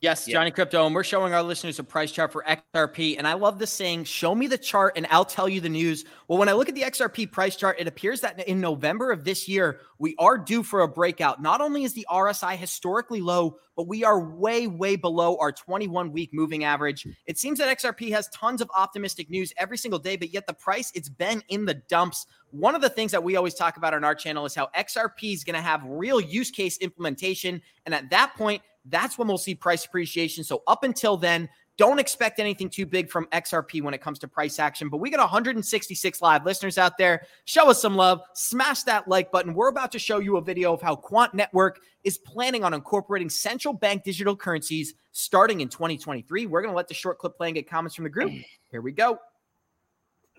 Yes, Johnny yeah. Crypto, and we're showing our listeners a price chart for XRP. And I love this saying, show me the chart and I'll tell you the news. Well, when I look at the XRP price chart, it appears that in November of this year, we are due for a breakout. Not only is the RSI historically low, but we are way, way below our 21 week moving average. It seems that XRP has tons of optimistic news every single day, but yet the price, it's been in the dumps. One of the things that we always talk about on our channel is how XRP is going to have real use case implementation. And at that point, that's when we'll see price appreciation. So up until then, don't expect anything too big from XRP when it comes to price action. But we got 166 live listeners out there. Show us some love. Smash that like button. We're about to show you a video of how Quant Network is planning on incorporating central bank digital currencies starting in 2023. We're going to let the short clip play and get comments from the group. Here we go.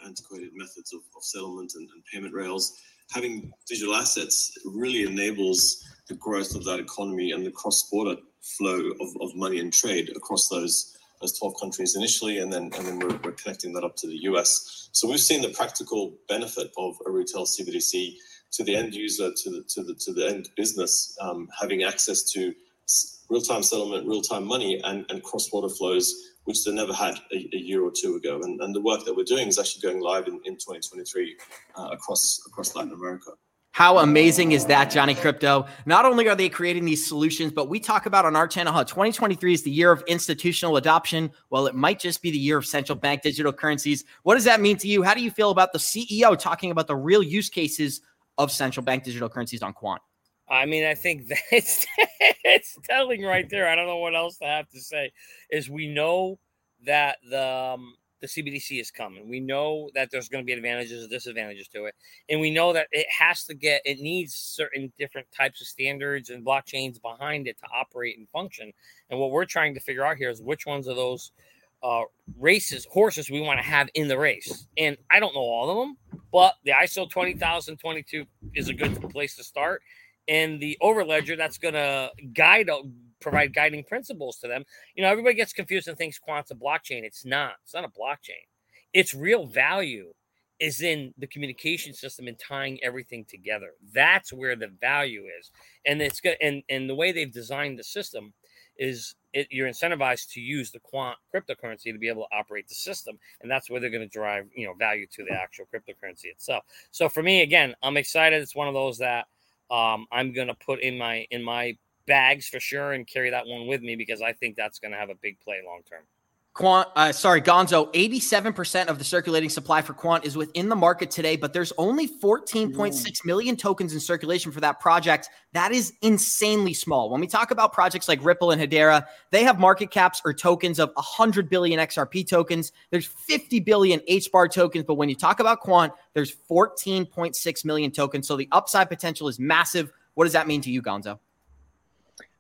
Antiquated methods of, of settlement and, and payment rails. Having digital assets really enables the growth of that economy and the cross-border flow of, of money and trade across those those 12 countries initially, and then and then we're, we're connecting that up to the US. So we've seen the practical benefit of a retail CBDC to the end user, to the to the to the end business, um, having access to real-time settlement, real-time money, and, and cross-border flows, which they never had a, a, year or two ago. And, and the work that we're doing is actually going live in, in 2023 uh, across across Latin America. How amazing is that, Johnny Crypto? Not only are they creating these solutions, but we talk about on our channel how 2023 is the year of institutional adoption. Well, it might just be the year of central bank digital currencies. What does that mean to you? How do you feel about the CEO talking about the real use cases of central bank digital currencies on Quant? I mean, I think that's it's telling right there. I don't know what else to have to say. Is we know that the um, the CBDC is coming. We know that there's going to be advantages and disadvantages to it, and we know that it has to get it needs certain different types of standards and blockchains behind it to operate and function. And what we're trying to figure out here is which ones of those uh, races, horses we want to have in the race. And I don't know all of them, but the ISO 20022 is a good place to start. And the overledger that's going to guide, provide guiding principles to them. You know, everybody gets confused and thinks quant's a blockchain. It's not. It's not a blockchain. Its real value is in the communication system and tying everything together. That's where the value is. And it's good. And, and the way they've designed the system is it, you're incentivized to use the quant cryptocurrency to be able to operate the system and that's where they're going to drive you know value to the actual cryptocurrency itself so for me again i'm excited it's one of those that um, i'm going to put in my in my bags for sure and carry that one with me because i think that's going to have a big play long term Quant, uh, sorry, Gonzo, 87% of the circulating supply for Quant is within the market today, but there's only 14.6 million tokens in circulation for that project. That is insanely small. When we talk about projects like Ripple and Hedera, they have market caps or tokens of 100 billion XRP tokens. There's 50 billion HBAR tokens, but when you talk about Quant, there's 14.6 million tokens. So the upside potential is massive. What does that mean to you, Gonzo?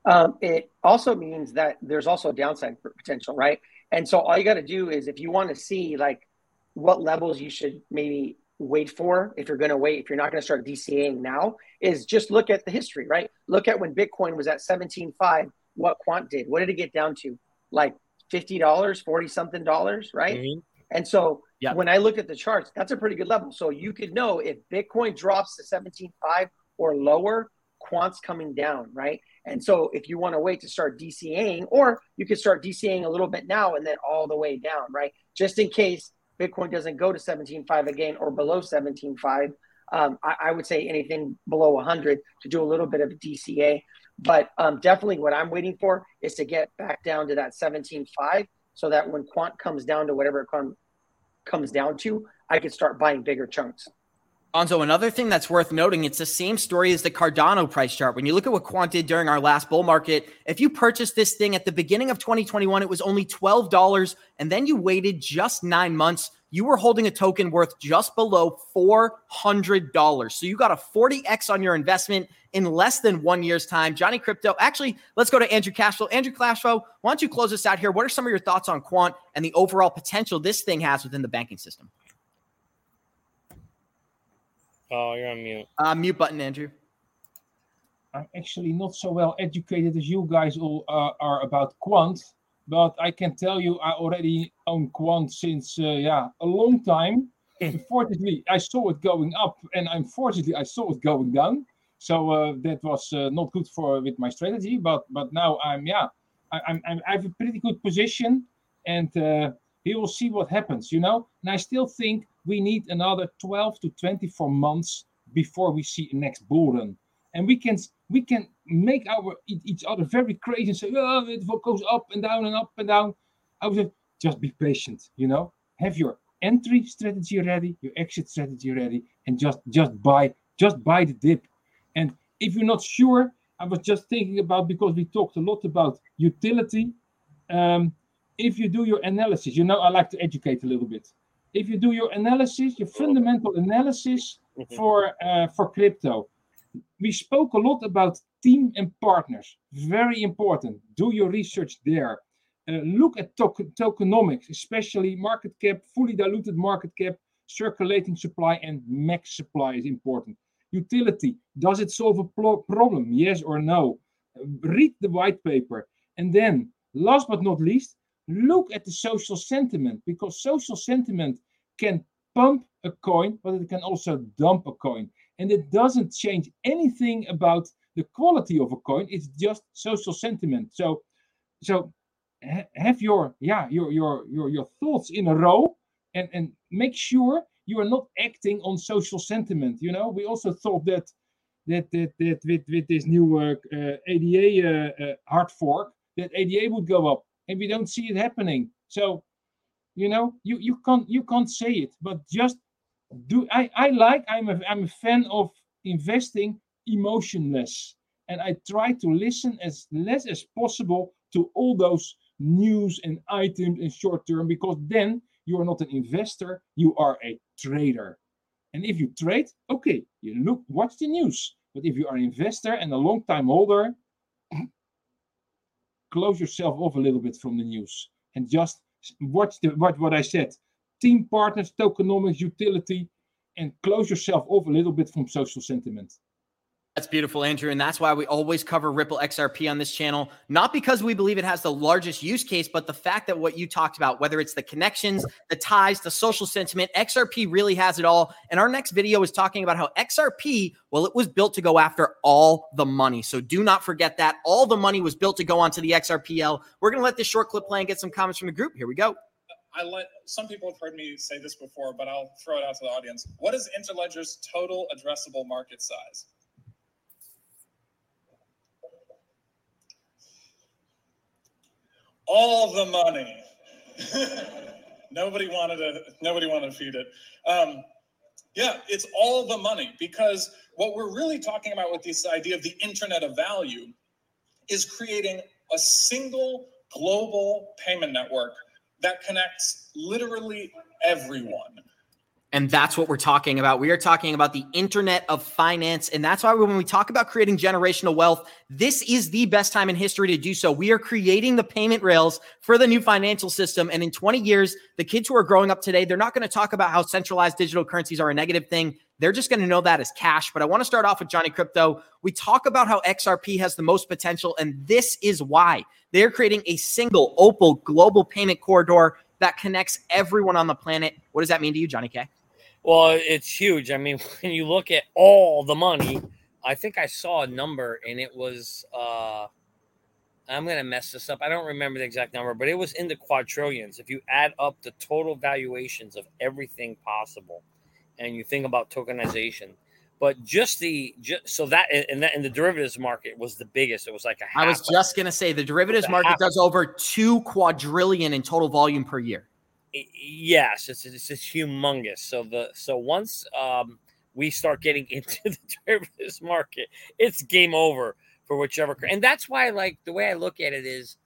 Um, it also means that there's also a downside potential, right? And so all you got to do is if you want to see like what levels you should maybe wait for, if you're going to wait, if you're not going to start DCAing now, is just look at the history, right? Look at when Bitcoin was at 17.5, what Quant did. What did it get down to? Like $50, 40 something dollars, right? Mm-hmm. And so yep. when I look at the charts, that's a pretty good level. So you could know if Bitcoin drops to 17.5 or lower, Quant's coming down, right? And so if you want to wait to start DCAing, or you could start DCAing a little bit now and then all the way down, right? Just in case Bitcoin doesn't go to 17.5 again or below 17.5. Um, I, I, would say anything below 100 to do a little bit of a DCA. But um, definitely what I'm waiting for is to get back down to that 17.5 so that when quant comes down to whatever it com- comes down to, I can start buying bigger chunks. Gonzo, another thing that's worth noting, it's the same story as the Cardano price chart. When you look at what Quant did during our last bull market, if you purchased this thing at the beginning of 2021, it was only $12, and then you waited just nine months. You were holding a token worth just below $400. So you got a 40x on your investment in less than one year's time. Johnny Crypto, actually, let's go to Andrew Cashflow. Andrew Cashflow, why don't you close us out here? What are some of your thoughts on Quant and the overall potential this thing has within the banking system? Oh, you're on mute. Uh, mute button, Andrew. I'm actually not so well educated as you guys all uh, are about quant, but I can tell you I already own quant since uh, yeah a long time. unfortunately, I saw it going up, and unfortunately, I saw it going down. So uh, that was uh, not good for with my strategy. But but now I'm yeah I, I'm, I'm I have a pretty good position, and uh, we will see what happens. You know, and I still think we need another 12 to 24 months before we see a next bull run. And we can we can make our each other very crazy and say, oh, it goes up and down and up and down. I would say, just be patient, you know. Have your entry strategy ready, your exit strategy ready, and just just buy just buy the dip. And if you're not sure, I was just thinking about because we talked a lot about utility. Um, if you do your analysis, you know, I like to educate a little bit if you do your analysis, your fundamental analysis mm-hmm. for uh, for crypto, we spoke a lot about team and partners. Very important. Do your research there. Uh, look at token, tokenomics, especially market cap, fully diluted market cap, circulating supply, and max supply is important. Utility. Does it solve a pro- problem? Yes or no? Uh, read the white paper. And then, last but not least, look at the social sentiment because social sentiment can pump a coin, but it can also dump a coin. And it doesn't change anything about the quality of a coin. It's just social sentiment. So, so ha- have your yeah your your your your thoughts in a row, and and make sure you are not acting on social sentiment. You know, we also thought that that that, that with with this new uh, uh, ADA uh, uh, hard fork that ADA would go up and we don't see it happening. So, you know, you you can't you can't say it, but just do. I I like. I'm a I'm a fan of investing emotionless. and I try to listen as less as possible to all those news and items in short term because then you are not an investor, you are a trader. And if you trade, okay, you look, watch the news. But if you are an investor and a long time holder, close yourself off a little bit from the news and just watch the what, what I said. Team partners, tokenomics, utility, and close yourself off a little bit from social sentiment. That's beautiful, Andrew. And that's why we always cover Ripple XRP on this channel. Not because we believe it has the largest use case, but the fact that what you talked about, whether it's the connections, the ties, the social sentiment, XRP really has it all. And our next video is talking about how XRP, well, it was built to go after all the money. So do not forget that. All the money was built to go onto the XRPL. We're going to let this short clip play and get some comments from the group. Here we go. I let some people have heard me say this before, but I'll throw it out to the audience. What is Interledger's total addressable market size? All the money. nobody wanted to. Nobody wanted to feed it. Um, yeah, it's all the money because what we're really talking about with this idea of the internet of value is creating a single global payment network that connects literally everyone and that's what we're talking about. We are talking about the internet of finance. And that's why when we talk about creating generational wealth, this is the best time in history to do so. We are creating the payment rails for the new financial system. And in 20 years, the kids who are growing up today, they're not going to talk about how centralized digital currencies are a negative thing. They're just going to know that as cash. But I want to start off with Johnny Crypto. We talk about how XRP has the most potential, and this is why they're creating a single Opal global payment corridor that connects everyone on the planet. What does that mean to you, Johnny K? Well, it's huge. I mean, when you look at all the money, I think I saw a number and it was uh I'm gonna mess this up. I don't remember the exact number, but it was in the quadrillions. If you add up the total valuations of everything possible, and you think about tokenization, but just the just so that and that in the derivatives market was the biggest. It was like a. I was just gonna say the derivatives market does over two quadrillion in total volume per year yes, it's, it's it's humongous. So the so once um, we start getting into the derivatives market, it's game over for whichever. And that's why, like the way I look at it is,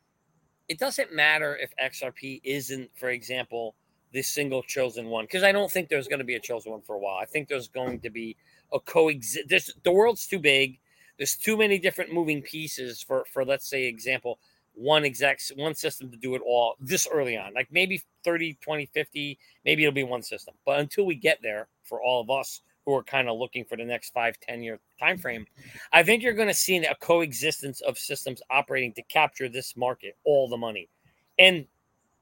it doesn't matter if XRP isn't, for example, the single chosen one, because I don't think there's going to be a chosen one for a while. I think there's going to be a coexist. The world's too big. There's too many different moving pieces for for let's say example one exact one system to do it all this early on like maybe 30 20 50 maybe it'll be one system. But until we get there for all of us who are kind of looking for the next five ten year time frame i think you're going to see a coexistence of systems operating to capture this market all the money. And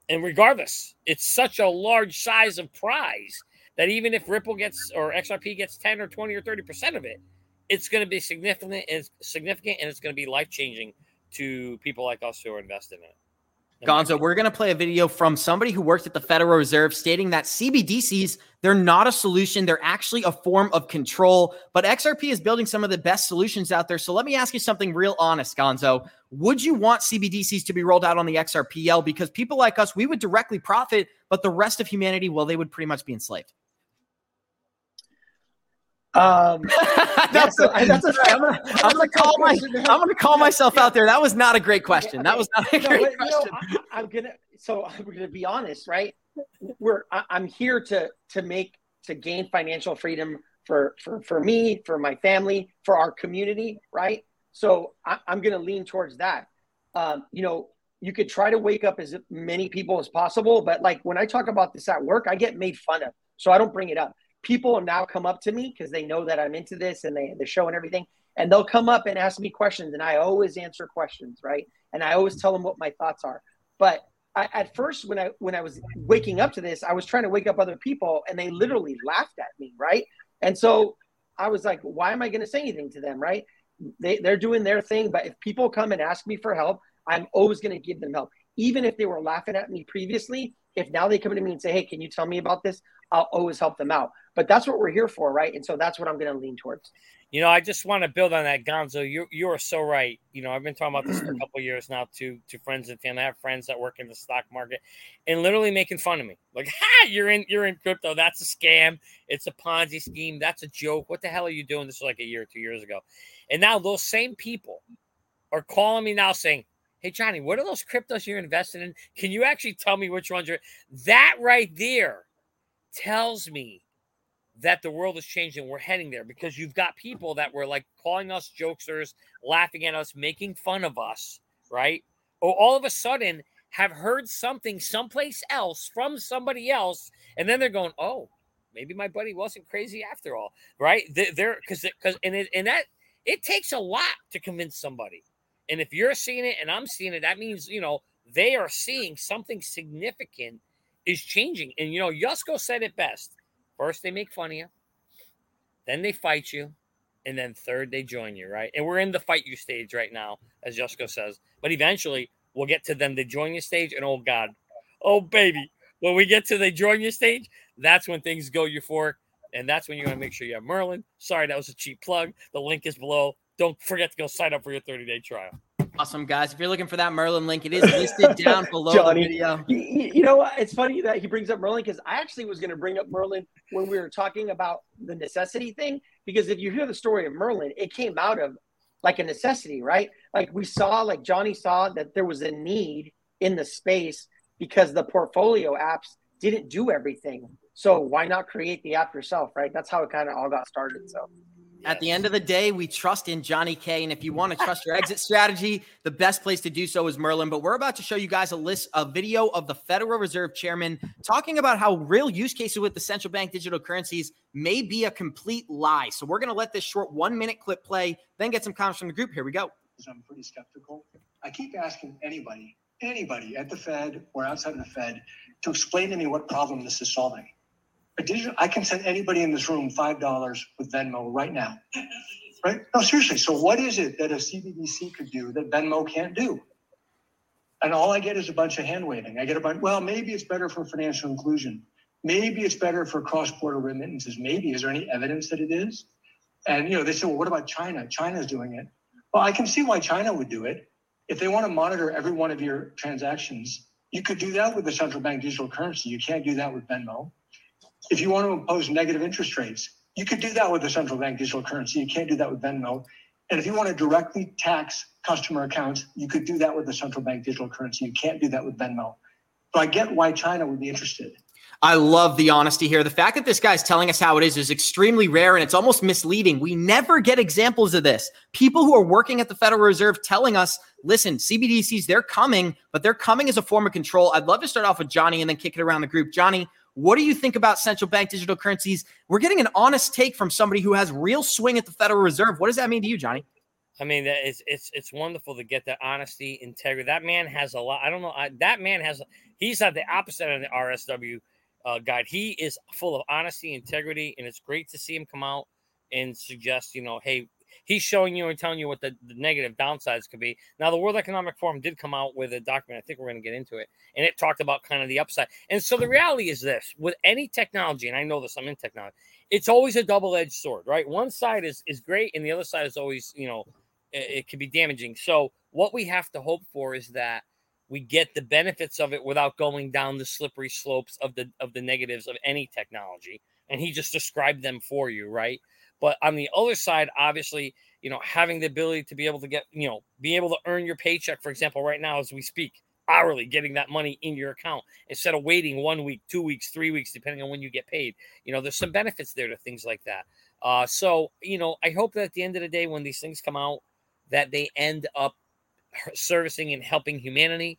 and regardless it's such a large size of prize that even if ripple gets or xrp gets 10 or 20 or 30 percent of it it's going to be significant and significant and it's going to be life changing to people like us who are invested in it. Gonzo, we're going to play a video from somebody who worked at the Federal Reserve stating that CBDCs, they're not a solution. They're actually a form of control. But XRP is building some of the best solutions out there. So let me ask you something real honest, Gonzo. Would you want CBDCs to be rolled out on the XRPL? Because people like us, we would directly profit, but the rest of humanity, well, they would pretty much be enslaved. Um, that's, a, that's, a, I'm, gonna, I'm gonna call my I'm gonna call myself out there. That was not a great question. That was not a great no, question. I, am gonna so I'm gonna be honest, right? We're I, I'm here to to make to gain financial freedom for for for me, for my family, for our community, right? So I, am gonna lean towards that. Um, you know, you could try to wake up as many people as possible, but like when I talk about this at work, I get made fun of, so I don't bring it up people now come up to me because they know that I'm into this and they the show and everything, and they'll come up and ask me questions, and I always answer questions, right? And I always tell them what my thoughts are. But I, at first, when I when I was waking up to this, I was trying to wake up other people, and they literally laughed at me, right? And so I was like, why am I going to say anything to them, right? They they're doing their thing, but if people come and ask me for help, I'm always going to give them help, even if they were laughing at me previously. If now they come to me and say, "Hey, can you tell me about this?" I'll always help them out. But that's what we're here for, right? And so that's what I'm going to lean towards. You know, I just want to build on that, Gonzo. You you are so right. You know, I've been talking about this for a couple years now to to friends and family. I have friends that work in the stock market and literally making fun of me. Like, ha, you're in you're in crypto. That's a scam. It's a Ponzi scheme. That's a joke. What the hell are you doing? This was like a year or two years ago. And now those same people are calling me now saying, Hey Johnny, what are those cryptos you're invested in? Can you actually tell me which ones are that right there tells me that the world is changing. We're heading there because you've got people that were like calling us jokesters, laughing at us, making fun of us, right? Or all of a sudden have heard something someplace else from somebody else, and then they're going, "Oh, maybe my buddy wasn't crazy after all," right? They're because because and and that it takes a lot to convince somebody, and if you're seeing it and I'm seeing it, that means you know they are seeing something significant is changing. And you know, Yusko said it best First, they make fun of you, then they fight you, and then third, they join you, right? And we're in the fight you stage right now, as Yusko says. But eventually, we'll get to them, they join you stage, and oh God, oh baby, when we get to the join you stage, that's when things go euphoric. And that's when you want to make sure you have Merlin. Sorry, that was a cheap plug. The link is below. Don't forget to go sign up for your 30 day trial. Awesome, guys. If you're looking for that Merlin link, it is listed down below Johnny, the video. You, you know what? It's funny that he brings up Merlin because I actually was going to bring up Merlin when we were talking about the necessity thing. Because if you hear the story of Merlin, it came out of like a necessity, right? Like we saw, like Johnny saw that there was a need in the space because the portfolio apps didn't do everything. So why not create the app yourself, right? That's how it kind of all got started. So at the end of the day, we trust in Johnny K. And if you want to trust your exit strategy, the best place to do so is Merlin. But we're about to show you guys a list, a video of the Federal Reserve Chairman talking about how real use cases with the central bank digital currencies may be a complete lie. So we're going to let this short one minute clip play, then get some comments from the group. Here we go. I'm pretty skeptical. I keep asking anybody, anybody at the Fed or outside of the Fed to explain to me what problem this is solving. I can send anybody in this room five dollars with Venmo right now. Right? No, seriously. So what is it that a CBDC could do that Venmo can't do? And all I get is a bunch of hand waving. I get a bunch. Well, maybe it's better for financial inclusion. Maybe it's better for cross-border remittances. Maybe is there any evidence that it is? And you know, they say, well, what about China? China's doing it. Well, I can see why China would do it. If they want to monitor every one of your transactions, you could do that with the central bank digital currency. You can't do that with Venmo. If you want to impose negative interest rates, you could do that with a central bank digital currency. You can't do that with Venmo. And if you want to directly tax customer accounts, you could do that with a central bank digital currency. You can't do that with Venmo. So I get why China would be interested. I love the honesty here. The fact that this guy's telling us how it is is extremely rare and it's almost misleading. We never get examples of this. People who are working at the Federal Reserve telling us, listen, CBDCs, they're coming, but they're coming as a form of control. I'd love to start off with Johnny and then kick it around the group. Johnny, what do you think about central bank digital currencies? We're getting an honest take from somebody who has real swing at the Federal Reserve. What does that mean to you, Johnny? I mean, it's it's it's wonderful to get that honesty, integrity. That man has a lot. I don't know. I, that man has. He's at the opposite of the RSW uh, guide. He is full of honesty, integrity, and it's great to see him come out and suggest, you know, hey, he's showing you and telling you what the, the, negative downsides could be. Now, the World Economic Forum did come out with a document. I think we're going to get into it, and it talked about kind of the upside. And so the reality is this: with any technology, and I know this, I'm in technology. It's always a double-edged sword, right? One side is is great, and the other side is always, you know, it, it can be damaging. So what we have to hope for is that we get the benefits of it without going down the slippery slopes of the of the negatives of any technology and he just described them for you right but on the other side, obviously, you know, having the ability to be able to get, you know, be able to earn your paycheck, for example, right now as we speak, hourly, getting that money in your account instead of waiting one week, two weeks, three weeks, depending on when you get paid. You know, there's some benefits there to things like that. Uh, so, you know, I hope that at the end of the day, when these things come out, that they end up servicing and helping humanity.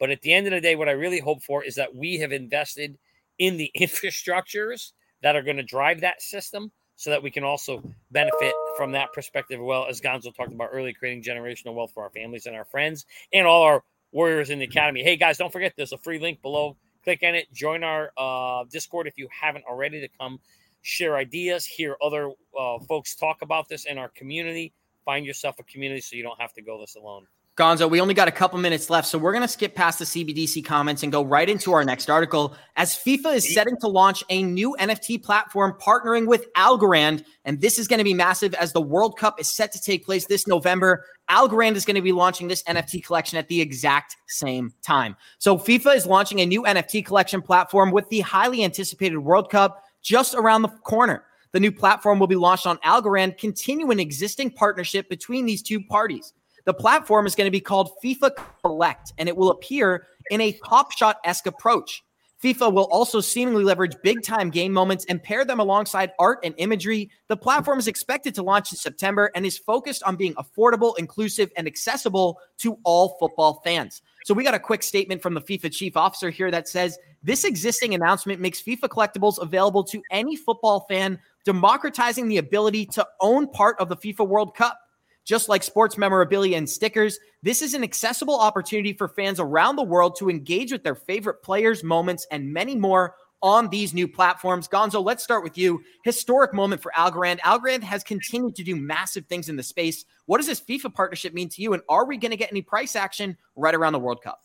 But at the end of the day, what I really hope for is that we have invested in the infrastructures that are going to drive that system so that we can also benefit from that perspective, well as Gonzo talked about earlier, creating generational wealth for our families and our friends and all our warriors in the academy. Hey guys, don't forget there's a free link below. Click on it, join our uh, Discord if you haven't already to come share ideas, hear other uh, folks talk about this in our community. Find yourself a community so you don't have to go this alone. Gonzo, we only got a couple minutes left, so we're going to skip past the CBDC comments and go right into our next article. As FIFA is setting to launch a new NFT platform partnering with Algorand, and this is going to be massive as the World Cup is set to take place this November. Algorand is going to be launching this NFT collection at the exact same time. So FIFA is launching a new NFT collection platform with the highly anticipated World Cup just around the corner. The new platform will be launched on Algorand, continuing an existing partnership between these two parties. The platform is going to be called FIFA Collect, and it will appear in a Top Shot esque approach. FIFA will also seemingly leverage big time game moments and pair them alongside art and imagery. The platform is expected to launch in September and is focused on being affordable, inclusive, and accessible to all football fans. So, we got a quick statement from the FIFA chief officer here that says this existing announcement makes FIFA collectibles available to any football fan, democratizing the ability to own part of the FIFA World Cup. Just like sports memorabilia and stickers, this is an accessible opportunity for fans around the world to engage with their favorite players, moments, and many more on these new platforms. Gonzo, let's start with you. Historic moment for Algorand. Algorand has continued to do massive things in the space. What does this FIFA partnership mean to you? And are we going to get any price action right around the World Cup?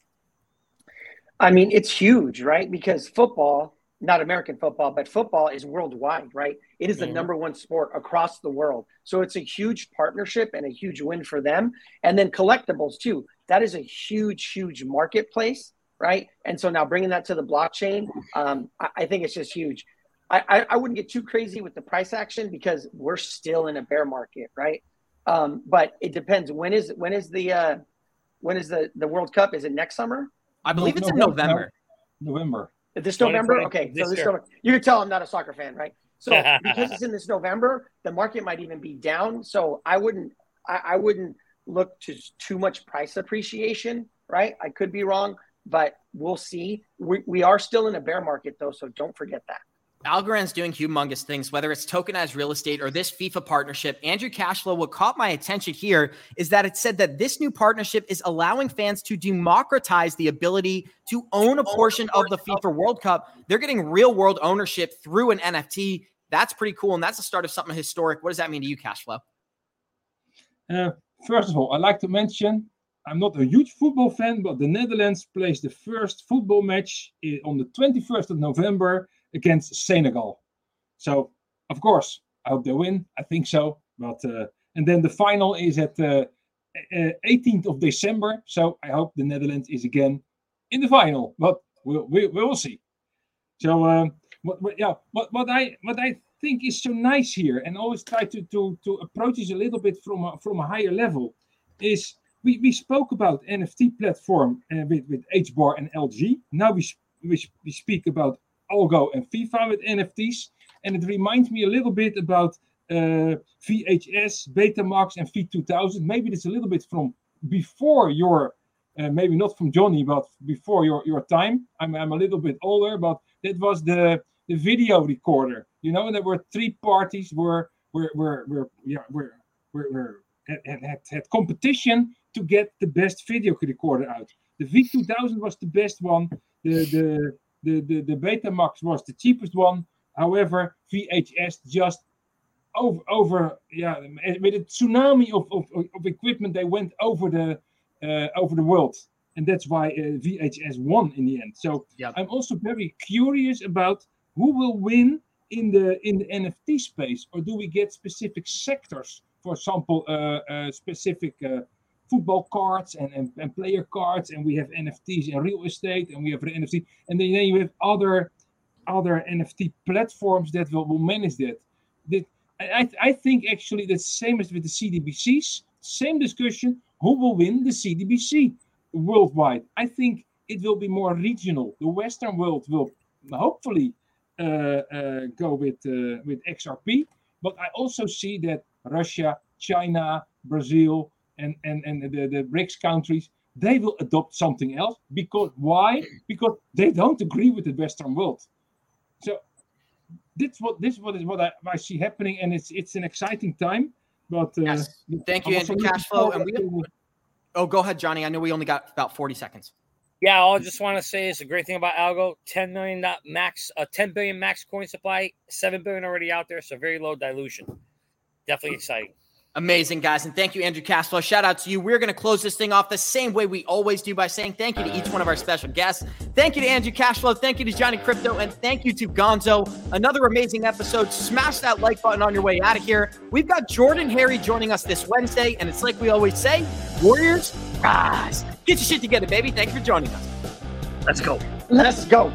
I mean, it's huge, right? Because football not American football, but football is worldwide, right? It is the mm-hmm. number one sport across the world. So it's a huge partnership and a huge win for them. And then collectibles too. That is a huge, huge marketplace, right? And so now bringing that to the blockchain, um, I, I, think it's just huge. I, I, I, wouldn't get too crazy with the price action because we're still in a bear market, right? Um, but it depends. When is when is the uh, when is the the World Cup? Is it next summer? I believe it's in November. November. This November? Okay. This so this November. You can tell I'm not a soccer fan, right? So because it's in this November, the market might even be down. So I wouldn't I, I wouldn't look to too much price appreciation, right? I could be wrong, but we'll see. We, we are still in a bear market though, so don't forget that. Algorand's doing humongous things, whether it's tokenized real estate or this FIFA partnership. Andrew Cashflow, what caught my attention here is that it said that this new partnership is allowing fans to democratize the ability to own a portion of the FIFA World Cup. They're getting real world ownership through an NFT. That's pretty cool. And that's the start of something historic. What does that mean to you, Cashflow? Uh, first of all, I'd like to mention I'm not a huge football fan, but the Netherlands plays the first football match on the 21st of November against Senegal. So, of course, I hope they win. I think so. But uh, and then the final is at uh, 18th of December. So I hope the Netherlands is again in the final. But we'll, we, we will see. So um, what, what, yeah, what, what I what I think is so nice here, and always try to to to approach this a little bit from a, from a higher level, is we, we spoke about NFT platform uh, with with HBAR and LG. Now we we, we speak about Algo and FIFA with NFTs. And it reminds me a little bit about uh, VHS, Betamax, and V2000. Maybe it's a little bit from before your, uh, maybe not from Johnny, but before your, your time. I'm, I'm a little bit older, but that was the, the video recorder. You know, and there were three parties where where were where yeah where were, where had, had, had competition to get the best video recorder out. The V2000 was the best one. The the the, the, the Betamax was the cheapest one. However, VHS just over, over yeah, with a tsunami of, of, of equipment, they went over the uh, over the world, and that's why uh, VHS won in the end. So yep. I'm also very curious about who will win in the in the NFT space, or do we get specific sectors? For example, uh, uh specific uh, football cards and, and, and, player cards, and we have NFTs in real estate, and we have NFT, and then, then you have other other NFT platforms that will, will manage that. that I, I think actually the same as with the CDBCs, same discussion. Who will win the CDBC worldwide? I think it will be more regional. The Western world will hopefully uh, uh, go with uh, with XRP, but I also see that Russia, China, Brazil, and, and, and the, the BRICS countries, they will adopt something else. Because why? Because they don't agree with the Western world. So this what this what is what I, I see happening, and it's it's an exciting time. But uh, yes. thank you, Andrew Cashflow. And we, oh, go ahead, Johnny. I know we only got about forty seconds. Yeah, all I just want to say is a great thing about Algo: ten million max, a uh, ten billion max coin supply, seven billion already out there, so very low dilution. Definitely exciting. Amazing, guys. And thank you, Andrew Cashflow. Shout out to you. We're going to close this thing off the same way we always do by saying thank you to each one of our special guests. Thank you to Andrew Cashflow. Thank you to Johnny Crypto. And thank you to Gonzo. Another amazing episode. Smash that like button on your way out of here. We've got Jordan Harry joining us this Wednesday. And it's like we always say Warriors, rise. Get your shit together, baby. Thank you for joining us. Let's go. Let's go.